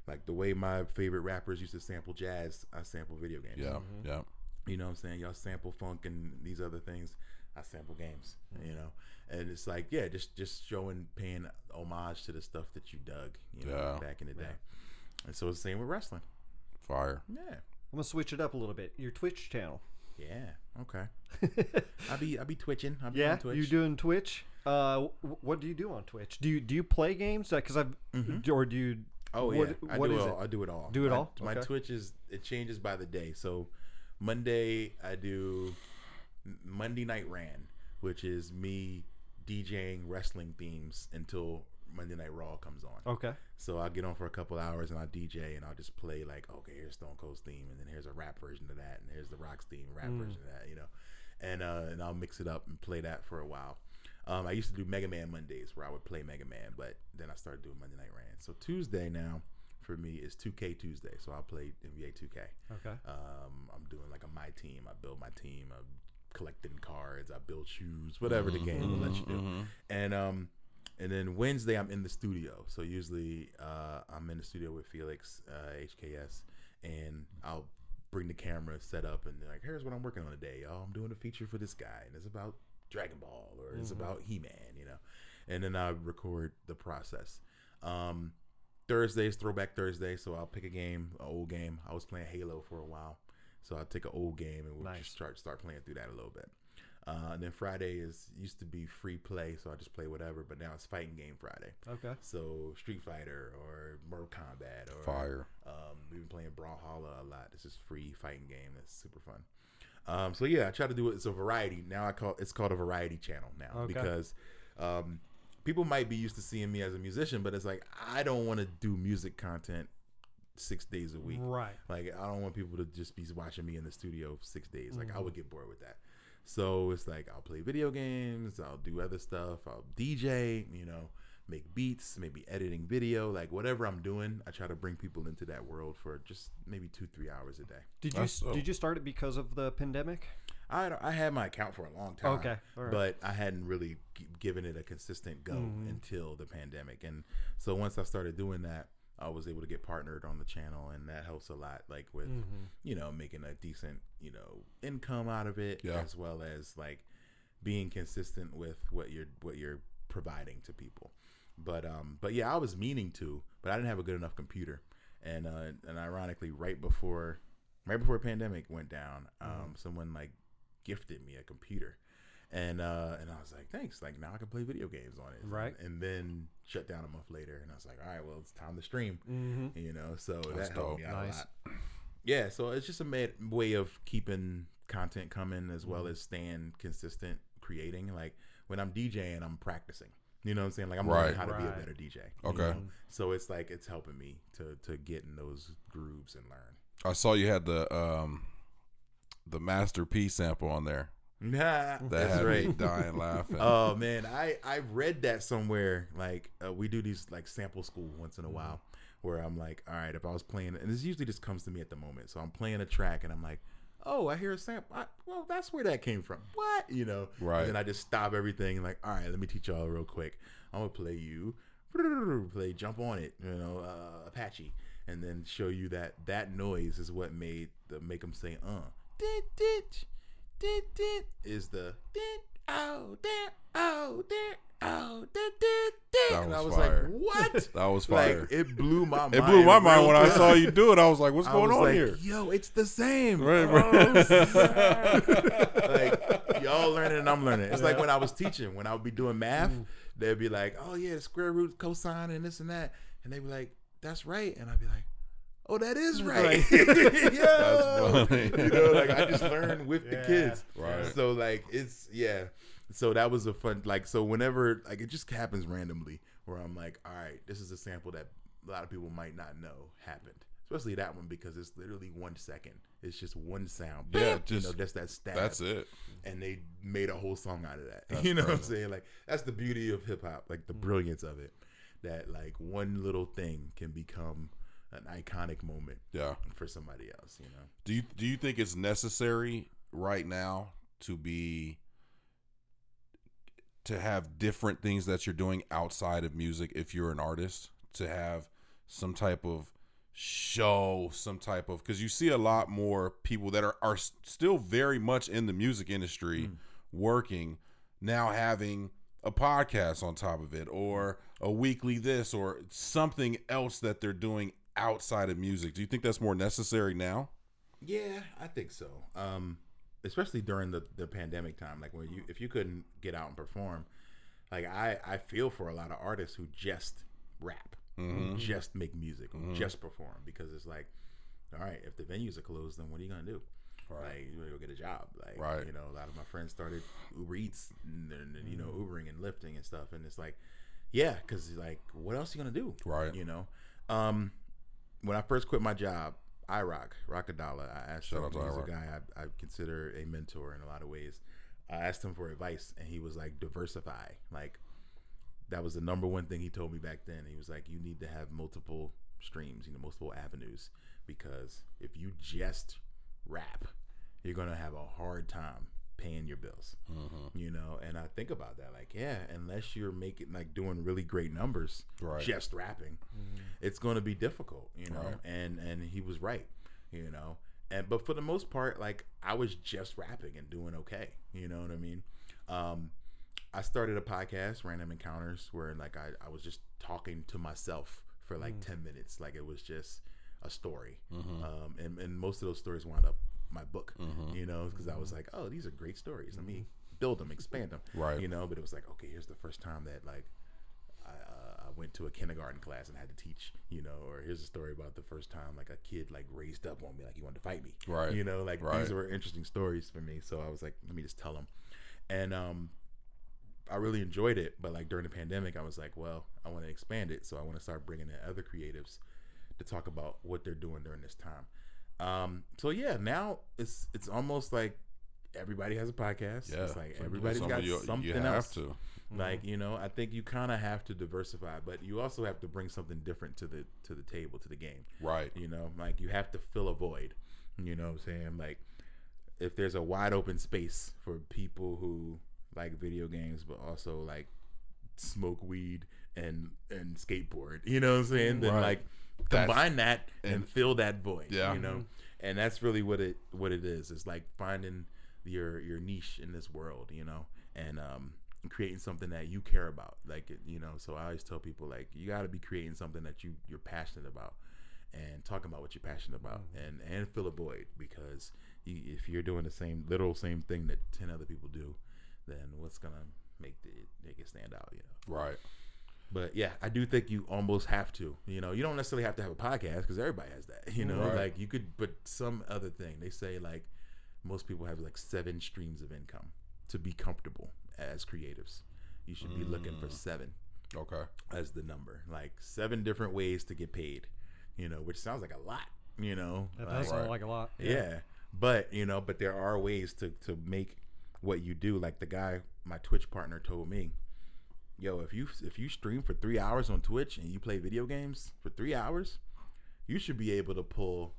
like the way my favorite rappers used to sample jazz, I sample video games. Yeah. Mm-hmm. Yeah. You know what I'm saying? Y'all sample funk and these other things. I sample games, mm. you know? And it's like, yeah, just just showing paying homage to the stuff that you dug, you know, Yeah. back in the day. And so it's the same with wrestling. Fire. Yeah. I'm gonna switch it up a little bit. Your Twitch channel. Yeah. Okay. I be I be twitching. I be yeah, on Twitch. you doing Twitch? Uh, what do you do on Twitch? Do you do you play games? Because I've or do you? Oh what, yeah, I what do is it it? all. I do it all. Do it My- all? My Okay. Twitch is it changes by the day. So Monday I do Monday Night Ran, which is me DJing wrestling themes until Monday Night Raw comes on. Okay. So I'll get on for a couple hours and I'll DJ and I'll just play like, okay, here's Stone Cold's theme, and then here's a rap version of that, and here's the Rock's theme, rap version of that, you know, and uh, and I'll mix it up and play that for a while. Um, I used to do Mega Man Mondays where I would play Mega Man, but then I started doing Monday Night Ran. So Tuesday now for me is 2K Tuesday, so I'll play NBA 2K. Okay. Um, I'm doing like a my team. I build my team. I'm collecting cards. I build shoes. Whatever the game will let you do. And um, and then Wednesday I'm in the studio. So usually uh, I'm in the studio with Felix uh, HKS, and I'll bring the camera set up and like here's what I'm working on today. Oh, I'm doing a feature for this guy, and it's about Dragon Ball or it's about He Man, you know. And then I record the process. Um, Thursdays, Throwback Thursday. So I'll pick a game, an old game. I was playing Halo for a while, so I'll take an old game and we'll Nice. just start start playing through that a little bit. Uh, and then Friday is used to be free play, so I just play whatever. But now it's fighting game Friday. Okay. So Street Fighter or Mortal Kombat or Fire. Um, we've been playing Brawlhalla a lot. This is free fighting game. That's super fun. Um, so yeah, I try to do it. It's a variety. Now I call it's called a variety channel now Okay. because um, people might be used to seeing me as a musician, but it's like I don't want to do music content six days a week. Right. Like I don't want people to just be watching me in the studio for six days. Like I would get bored with that. So it's like I'll play video games, I'll do other stuff, I'll DJ, you know, make beats, maybe editing video, like whatever I'm doing. I try to bring people into that world for just maybe two, three hours a day. Did you That's dope. did you start it because of the pandemic? I I had my account for a long time. Okay, all right. But I hadn't really g- given it a consistent go Mm-hmm. until the pandemic. And so once I started doing that, I was able to get partnered on the channel and that helps a lot like with Mm-hmm. you know making a decent, you know, income out of it Yeah. as well as like being consistent with what you're what you're providing to people. But um but yeah, I was meaning to, but I didn't have a good enough computer. And uh and ironically right before right before pandemic went down, um someone like gifted me a computer And uh, and I was like, thanks. Like now I can play video games on it. Right. And then shut down a month later, and I was like, all right, well it's time to stream. Mm-hmm. You know, so That's that dope. me out Nice. a lot. Yeah, so it's just a ma- way of keeping content coming as well Mm-hmm. as staying consistent creating. Like when I'm DJing, I'm practicing. You know what I'm saying? Like I'm Right. learning how to be a better DJ. you Okay. know? So it's like it's helping me to to get in those grooves and learn. I saw you had the um the Master P sample on there. Nah, That that's right. dying laughing. oh man, I I read that somewhere. Like uh, we do these like sample school once in a while, where I'm like, all right, if I was playing, and this usually just comes to me at the moment. So I'm playing a track, and I'm like, oh, I hear a sample. I, well, that's where that came from. What you know? Right. And then I just stop everything, and like, all right, let me teach y'all real quick. I'm gonna play you, play jump on it, you know, uh, Apache, and then show you that that noise is what made the make them say, uh, dit, dit, dit, is the dit, oh, dit, oh, dit, oh, dit, dit, dit. That and I was was fire. like, what? That was fire. Like it blew my mind. it blew my mind when I saw you do it. I was like, "What's I going was on like, here?" Yo, it's the same. Right, Oh, right. like y'all learning and I'm learning. It's like when I was teaching, when I would be doing math, Mm. they'd be like, "Oh yeah, the square root, cosine, and this and that," and they'd be like, "That's right," and I'd be like. Oh, that is right. Yo! funny. You know, like I just learned with the kids. Right. So like it's yeah. So that was a fun like so whenever like it just happens randomly where I'm like, all right, this is a sample that a lot of people might not know happened. Especially that one because it's literally one second. It's just one sound. Yeah, Beep, just- you know, just that stab. That's it. And they made a whole song out of that. That's you know what I'm saying? Like that's the beauty of hip hop, like the mm. brilliance of it. That like one little thing can become an iconic moment Yeah. for somebody else, you know. Do you do you think it's necessary right now to be to have different things that you're doing outside of music if you're an artist to have some type of show some type of because you see a lot more people that are, are still very much in the music industry hmm. working now having a podcast on top of it or a weekly this or something else that they're doing outside of music do you think that's more necessary now Yeah, I think so. Um, especially during the, the pandemic time, like when you if you couldn't get out and perform, like I I feel for a lot of artists who just rap, who just make music, who just perform because it's like, all right, if the venues are closed, then what are you gonna do? Like you go get a job, like Right. you know. A lot of my friends started Uber Eats and, and, and, you know Ubering and lifting and stuff, and it's like, yeah, because like what else are you gonna do? Right. You know, um, when I first quit my job, I rock Rockadala. I asked Shout him. to He's a guy I, I consider a mentor in a lot of ways. I asked him for advice, and he was like, "Diversify." Like that was the number one thing he told me back then. He was like, "You need to have multiple streams, you know, multiple avenues, because if you just rap, you're gonna have a hard time paying your bills." Mm-hmm. You know, and I think about that, like, yeah, unless you're making like doing really great numbers, Right. just rapping, it's going to be difficult, you know. Right. And and he was right, you know. And but for the most part, like I was just rapping and doing okay, you know what I mean. Um, I started a podcast, Random Encounters, where like I, I was just talking to myself for like ten minutes, like it was just a story. Um, and and most of those stories wound up my book, you know, because I was like, oh, these are great stories. Let me build them, expand them, Right. You know, but it was like, okay, here's the first time that like I, uh, I went to a kindergarten class and had to teach, you know, or here's a story about the first time like a kid like raised up on me, like he wanted to fight me, Right. You know, like Right. these were interesting stories for me. So I was like, let me just tell them, and um, I really enjoyed it. But like during the pandemic, I was like, well, I want to expand it, so I want to start bringing in other creatives to talk about what they're doing during this time. Um, so yeah, now it's it's almost like everybody has a podcast. Yeah. it's like everybody's got you- something you else. to. Like you know, I think you kind of have to diversify, but you also have to bring something different to the to the table to the game. Right. You know, like you have to fill a void. You know what I'm saying? Like if there's a wide open space for people who like video games but also like smoke weed and and skateboard, you know what I'm saying? Then Right. like That's- combine that and, and- fill that void. Yeah. You know? And that's really what it what it is. It's like finding your your niche in this world, you know, and um creating something that you care about. Like you know, so I always tell people like you got to be creating something that you you're passionate about and talking about what you're passionate about and and fill a void because you, if you're doing the same literal same thing that 10 other people do then what's gonna make the make it stand out? You know. Right. But yeah, I do think you almost have to. You know, you don't necessarily have to have a podcast because everybody has that. You know, Right. like you could, but some other thing. They say like most people have like seven streams of income to be comfortable as creatives. You should be looking for mm. seven Okay. as the number, like seven different ways to get paid. You know, which sounds like a lot. You know, That does sound like a lot. yeah. But you know, but there are ways to to make what you do. Like the guy, my Twitch partner, told me, "Yo, if you if you stream for three hours on Twitch and you play video games for three hours, you should be able to pull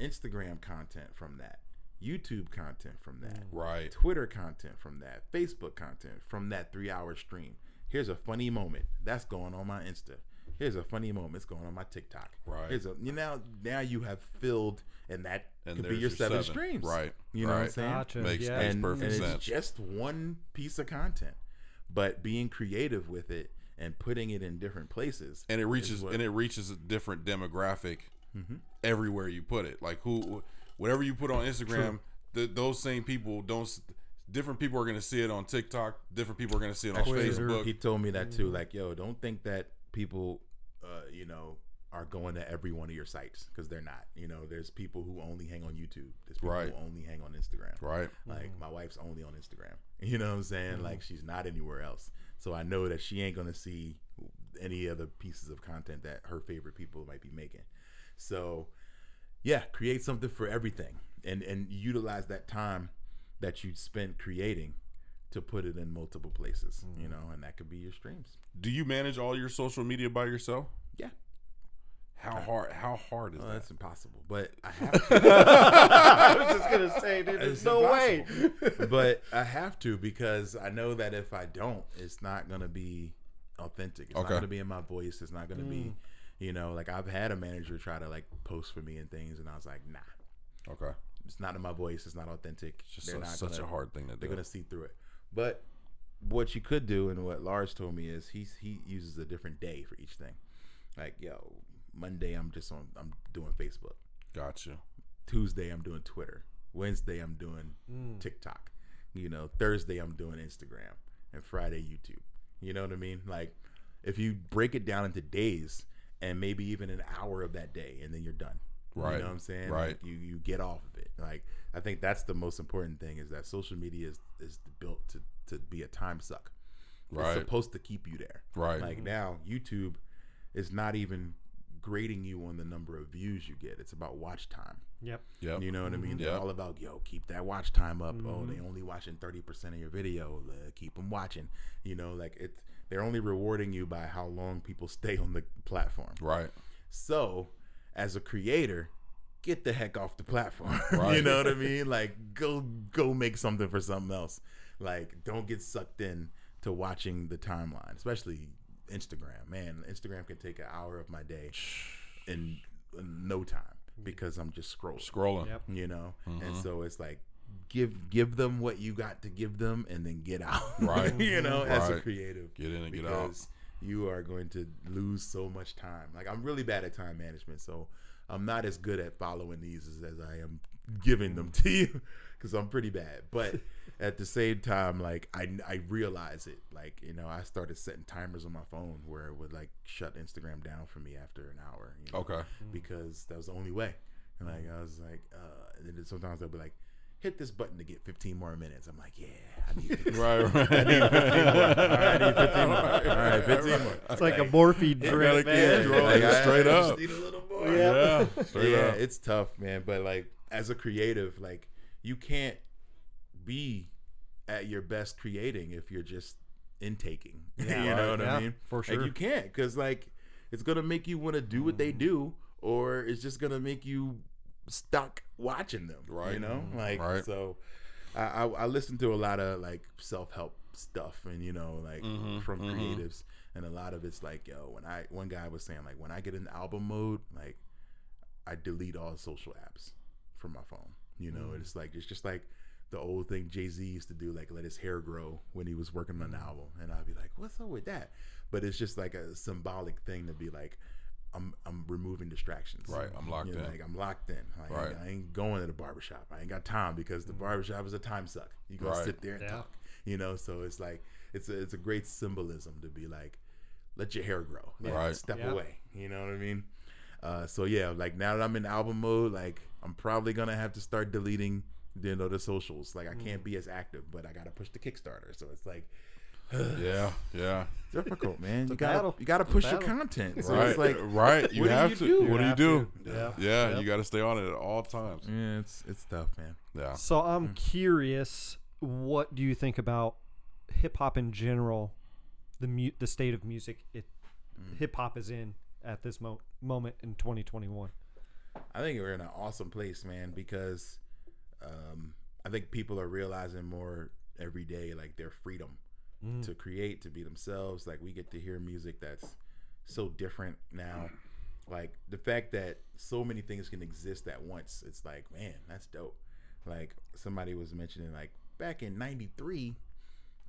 Instagram content from that, YouTube content from that, mm. Right. Twitter content from that, Facebook content from that three hour stream. Here's a funny moment that's going on my Insta. Here's a funny moment it's going on my TikTok. Right. Here's a you know now you have filled and that And could be your your seven, seven. streams. Right. You know what I'm saying? Gotcha. Makes- yeah. makes and, perfect and sense. it's just one piece of content, but being creative with it and putting it in different places. And it reaches what- and it reaches a different demographic Mm-hmm. everywhere you put it. Like who, whatever you put on Instagram, th those same people don't. Different people are going to see it on TikTok. Different people are going to see it on Twitter. Facebook. He told me that too. Like, yo, don't think that people, uh, you know, are going to every one of your sites because they're not. You know, there's people who only hang on YouTube. There's people Right. who only hang on Instagram. Right. Like mm-hmm. my wife's only on Instagram. You know what I'm saying? Mm-hmm. Like she's not anywhere else. So I know that she ain't gonna see any other pieces of content that her favorite people might be making. So yeah, create something for everything and and utilize that time that you spent creating to put it in multiple places. You mm-hmm. know, and that could be your streams. Do you manage all your social media by yourself? Yeah. How hard? How hard is Well, that? that's impossible, but I have to. I was just gonna say, dude, there's It's no way. but I have to because I know that if I don't, it's not gonna be authentic. It's not gonna be in my voice. It's not gonna be, mm. you know, like I've had a manager try to like post for me and things, and I was like, nah, okay. it's not in my voice. It's not authentic. It's just They're so- not such gonna- a hard thing to do. They're gonna see through it. But what you could do, and what Lars told me is he he uses a different day for each thing. Like yo, Monday I'm just on I'm doing Facebook. Gotcha. Tuesday I'm doing Twitter. Wednesday I'm doing Mm. TikTok. You know, Thursday I'm doing Instagram and Friday YouTube. You know what I mean? Like if you break it down into days and maybe even an hour of that day and then you're done. Right. You know what I'm saying? Right. Like you you get off of it. Like I think that's the most important thing is that social media is is built to to be a time suck. It's Right. supposed to keep you there. Right. Like now, YouTube is not even grading you on the number of views you get. It's about watch time. Yep. Yep. You know what I mean? They're Yep. all about yo, keep that watch time up. Oh, they only watching thirty percent of your video. Uh, keep them watching. You know, like it. They're only rewarding you by how long people stay on the platform. Right. So, as a creator, get the heck off the platform. you know what I mean? Like go go make something for something else. Like don't get sucked in to watching the timeline, especially Instagram. Man, Instagram can take an hour of my day in, in no time because I'm just scrolling. Scrolling. Yep. You know, and Mm-hmm. so it's like give give them what you got to give them, and then get out. Right. you know, as a creative Get in and get out. because you are going to lose so much time. Like I'm really bad at time management, so I'm not as good at following these as, as I am giving them to you because I'm pretty bad. But at the same time, like I I realize it. Like you know, I started setting timers on my phone where it would like shut Instagram down for me after an hour. You know, Okay. because that was the only way. And like I was like, uh, and then sometimes they'll be like, hit this button to get 15 more minutes. I'm like, yeah, I need 15 Right. Right. I need 15 more. All right, I need 15 more. All right, 15 more. It's like a morphine gotta drip, man. scrolling. Like, I- straight I just up. need a little more. Yeah. Yeah. Straight yeah, up. it's tough, man. But like, as a creative, like, you can't be at your best creating if you're just intaking. Yeah, you know right. what Yeah, I mean? for Like, sure. you can't because like it's gonna make you want to do what they do, or it's just gonna make you stuck watching them. Right. You know, like Right. so. I, I, I listen to a lot of like self help stuff and you know like Mhm, from mhm. creatives and a lot of it's like yo when I one guy was saying like when I get in album mode like I delete all social apps from my phone. You know, it's like it's just like the old thing Jay Z used to do, like let his hair grow when he was working on an album, and I'd be like, "What's up with that?" But it's just like a symbolic thing to be like, "I'm I'm removing distractions." Right, I'm locked You know, in. Like I'm locked in. Like, Right. I ain't going to the barbershop. I ain't got time because the barbershop is a time suck. You gotta Right. sit there and Yeah. talk. you know. So it's like it's a it's a great symbolism to be like, let your hair grow, Like, Right. Step Yeah. away, you know what I mean? Uh, so yeah, like now that I'm in album mode, like I'm probably gonna have to start deleting, you know, the socials. Like I Mm. can't be as active, but I gotta push the Kickstarter. So it's like Yeah, yeah. difficult, man. you gotta battle. you gotta push your content. So right, it's like right. You have you to. do? What do you do? to. Yeah. Yeah, Yep. you got to stay on it at all times. yeah, it's it's tough, man. Yeah. So I'm curious, what do you think about hip hop in general, the mu- the state of music it hip hop is in at this mo- moment in 2021? I think we're in an awesome place, man, because um, I think people are realizing more every day, like their freedom Mm. to create, to be themselves. Like we get to hear music that's so different now. Like the fact that so many things can exist at once, it's like, man, that's dope. Like somebody was mentioning, like back in '93,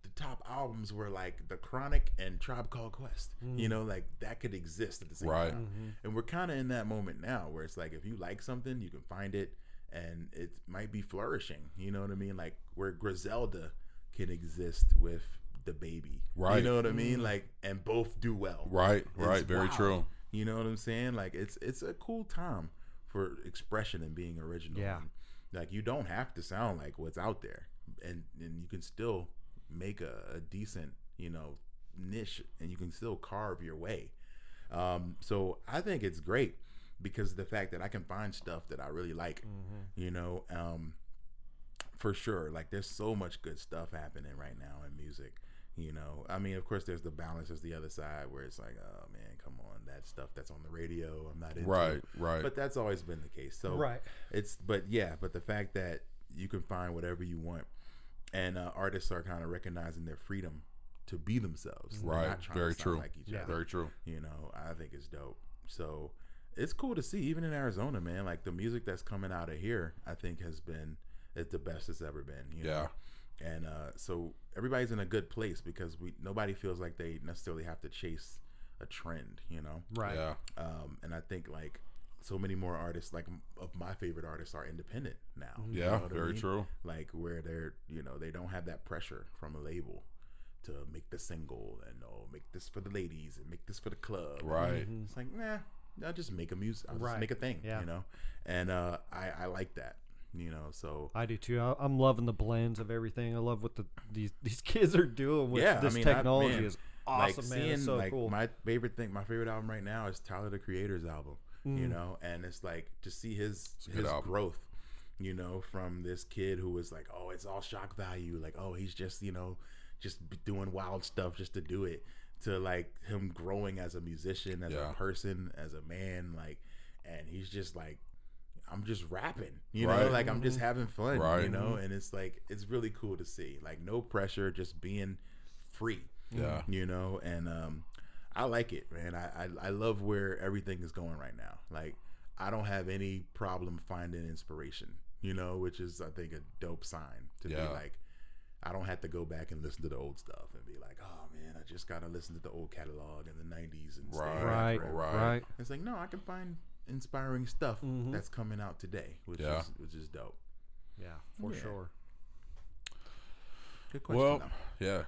the top albums were like The Chronic and Tribe Called Quest. You know, like that could exist at the same Right. time. And we're kind of in that moment now where it's like if you like something, you can find it and it might be flourishing. You know what I mean? Like where Griselda can exist with the baby. Right. You know what I mean? Like and both do well. Right, It's right. Very wild. true. You know what I'm saying? Like it's it's a cool time for expression and being original. Yeah. And, like you don't have to sound like what's out there, and and you can still make a, a decent you know niche, and you can still carve your way. Um, so I think it's great because of the fact that I can find stuff that I really like. You know, um, for sure. Like there's so much good stuff happening right now in music. You know, I mean, of course, there's the balance. There's the other side where it's like, oh man, come on, that stuff that's on the radio, I'm not into. Right, right. But that's always been the case. So Right. it's but yeah, but the fact that you can find whatever you want, and uh, artists are kind of recognizing their freedom to be themselves. Right. not Very to sound true. Like each Yeah. other Very true. you know i think it's dope so it's cool to see even in arizona man like the music that's coming out of here i think has been it's the best it's ever been you know? and uh, so everybody's in a good place because we nobody feels like they necessarily have to chase a trend you know Right. Yeah. um, and i think like so many more artists like of my favorite artists are independent now you Yeah. know what I Very mean? true. like where they're you know they don't have that pressure from a label to make the single and oh make this for the ladies and make this for the club Right. And it's like nah i'll just make a music i'll Right. just make a thing Yeah. you know and uh i i like that you know so I do too. I, I'm loving the blends of everything. I love what the these these kids are doing with Yeah, I this mean, I- technology. man, is awesome, man. It's so like cool. my favorite thing my favorite album right now is tyler the creator's album you Mm. know and it's like to see his a his album. growth you know from this kid who was like oh it's all shock value like oh he's just you know just doing wild stuff just to do it to like him growing as a musician as Yeah. a person as a man like and he's just like i'm just rapping you know Right. like i'm just having fun you Right. know and it's like it's really cool to see like no pressure just being free Yeah. you know and um i like it man I, I i love where everything is going right now like i don't have any problem finding inspiration you know which is i think a dope sign to Yeah. be like i don't have to go back and listen to the old stuff and be like oh man i just gotta listen to the old catalog in the 90s and stay Right. right, right. right. it's like no i can find inspiring stuff Mhm. that's coming out today which Yeah. is which is dope Yeah, for Yeah. sure. good question Well, though. yeah.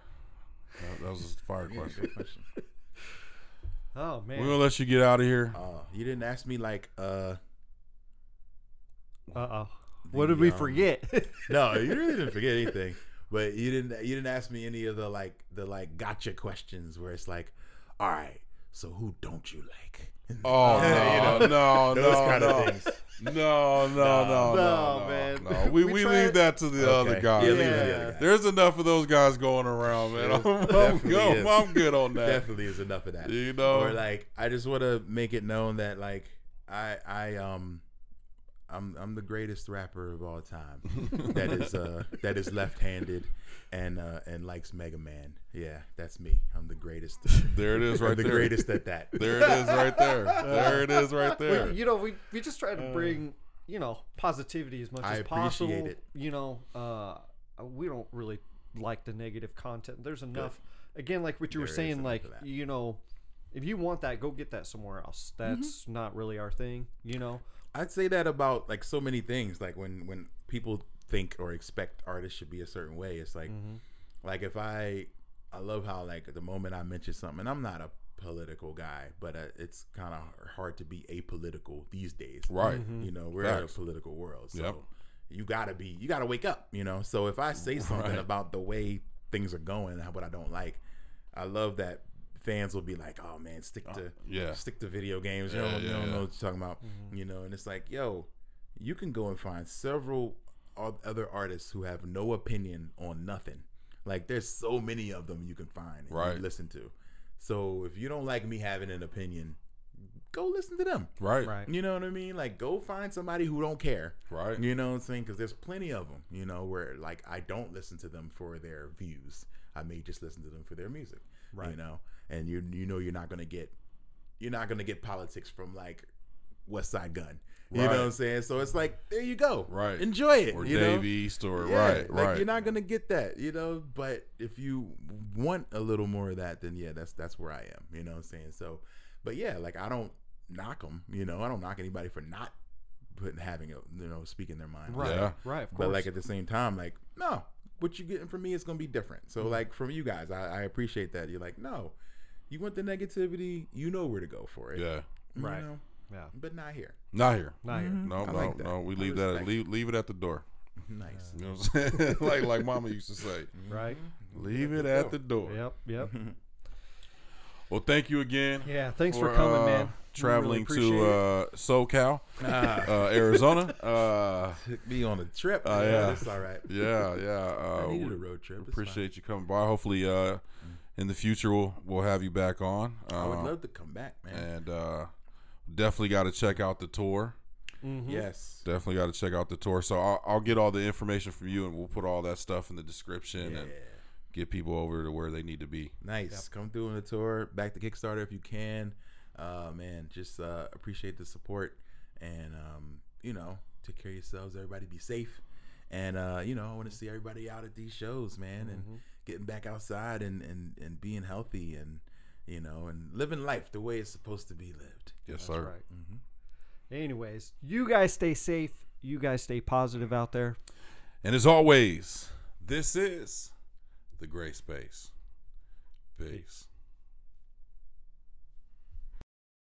That, that was a fire question. good question Oh man. We're gonna let you get out of here. uh you didn't ask me like uh Uh oh. What did we um, forget? No, you really didn't forget anything. But you didn't you didn't ask me any of the like the like gotcha questions where it's like, all right, so who don't you like? Oh Yeah, no, you no, know, those no, kind no. of things. No, no, no, no, No, no, man. no. We, We we, tried- leave that to the Okay. other guys. Yeah, leave it to the other guy. There's enough of those guys going around, man. I'm, I'm, good. I'm good on that. Definitely is enough of that. You know, Or like I just want to make it known that like I I um I'm I'm the greatest rapper of all time. that is uh that is left-handed and uh and likes Mega Man. Yeah, that's me. I'm the greatest. there it is, I'm right the there. greatest at that. There it is, right there. There it is, right there. We- you know, we we just try to bring you know positivity as much I as possible. appreciate it. You know, uh, we don't really like the negative content. There's enough. Again, like what you were saying, like you know, if you want that, go get that somewhere else. That's Mm-hmm. not really our thing. You know. I'd say that about like so many things. Like when when people think or expect artists should be a certain way, it's like Like if I, I love how like the moment I mention something, and I'm not a political guy, but uh, it's kind of hard to be apolitical these days. Right. You know, we're Facts. in a political world, so Yep. you gotta be, you gotta wake up. You know, so if I say something Right. about the way things are going and what I don't like, I love that fans will be like, "Oh man, stick uh, to yeah. stick to video games." You Yeah, don't, you yeah, don't yeah. know what you're talking about. Mm-hmm. You know, and it's like, yo, you can go and find several other artists who have no opinion on nothing. Like there's so many of them you can find and Right. listen to. So if you don't like me having an opinion, go listen to them. Right. Right. You know what I mean? Like go find somebody who don't care. Right. You know what I'm saying? Because there's plenty of them. You know where like I don't listen to them for their views. I may just listen to them for their music. right? You Right. know, and you you know you're not gonna get you're not gonna get politics from like Westside Gunn. You Right. know what I'm saying? So it's like there you go. Right. Enjoy it. Or you Dave know? East or Yeah, right. like right. You're not gonna get that, you know. But if you want a little more of that, then yeah, that's that's where I am. You know what I'm saying? So, but yeah, like I don't knock them. You know, I don't knock anybody for not putting having a you know speaking their mind. Right. Yeah. Right. Of course. But like at the same time, like no, what you're getting from me is gonna be different. Mm-hmm. So like from you guys, I, I appreciate that. You're like, no, you want the negativity, you know where to go for it. yeah. You Right. know? yeah. But not here. Not here. Not here. No, I no, like no. We leave that leave leave it at the door. Nice. You know what I'm saying? like like mama used to say. Right. Leave it at the door. Yep. Yep. Well, thank you again. Yeah. Thanks for, coming, uh, man. Traveling really to uh, SoCal, uh, Arizona. Uh, took me on a trip. Uh, yeah, yeah. it's all right. yeah, yeah. Uh, I needed a road trip. It's appreciate you coming by. Hopefully, uh, in the future we'll we'll have you back on. fine. I would Uh, love to come back, man. and uh, definitely got to check out the tour. Mhm. Yes. Definitely got to check out the tour. So I'll, I'll get all the information from you, and we'll put all that stuff in the description Yeah. and get people over to where they need to be. Nice. Come through on the tour. Back to Kickstarter if you can. Uh, man, just uh, appreciate the support and um, you know, take care of yourselves. Everybody be safe. And uh, you know, I want to see everybody out at these shows, man, and getting back outside and, and and being healthy and you know and living life the way it's supposed to be lived. Yes, That's sir. right. Mm-hmm. Anyways, you guys stay safe. You guys stay positive out there. And as always, this is the Gray Space. Peace.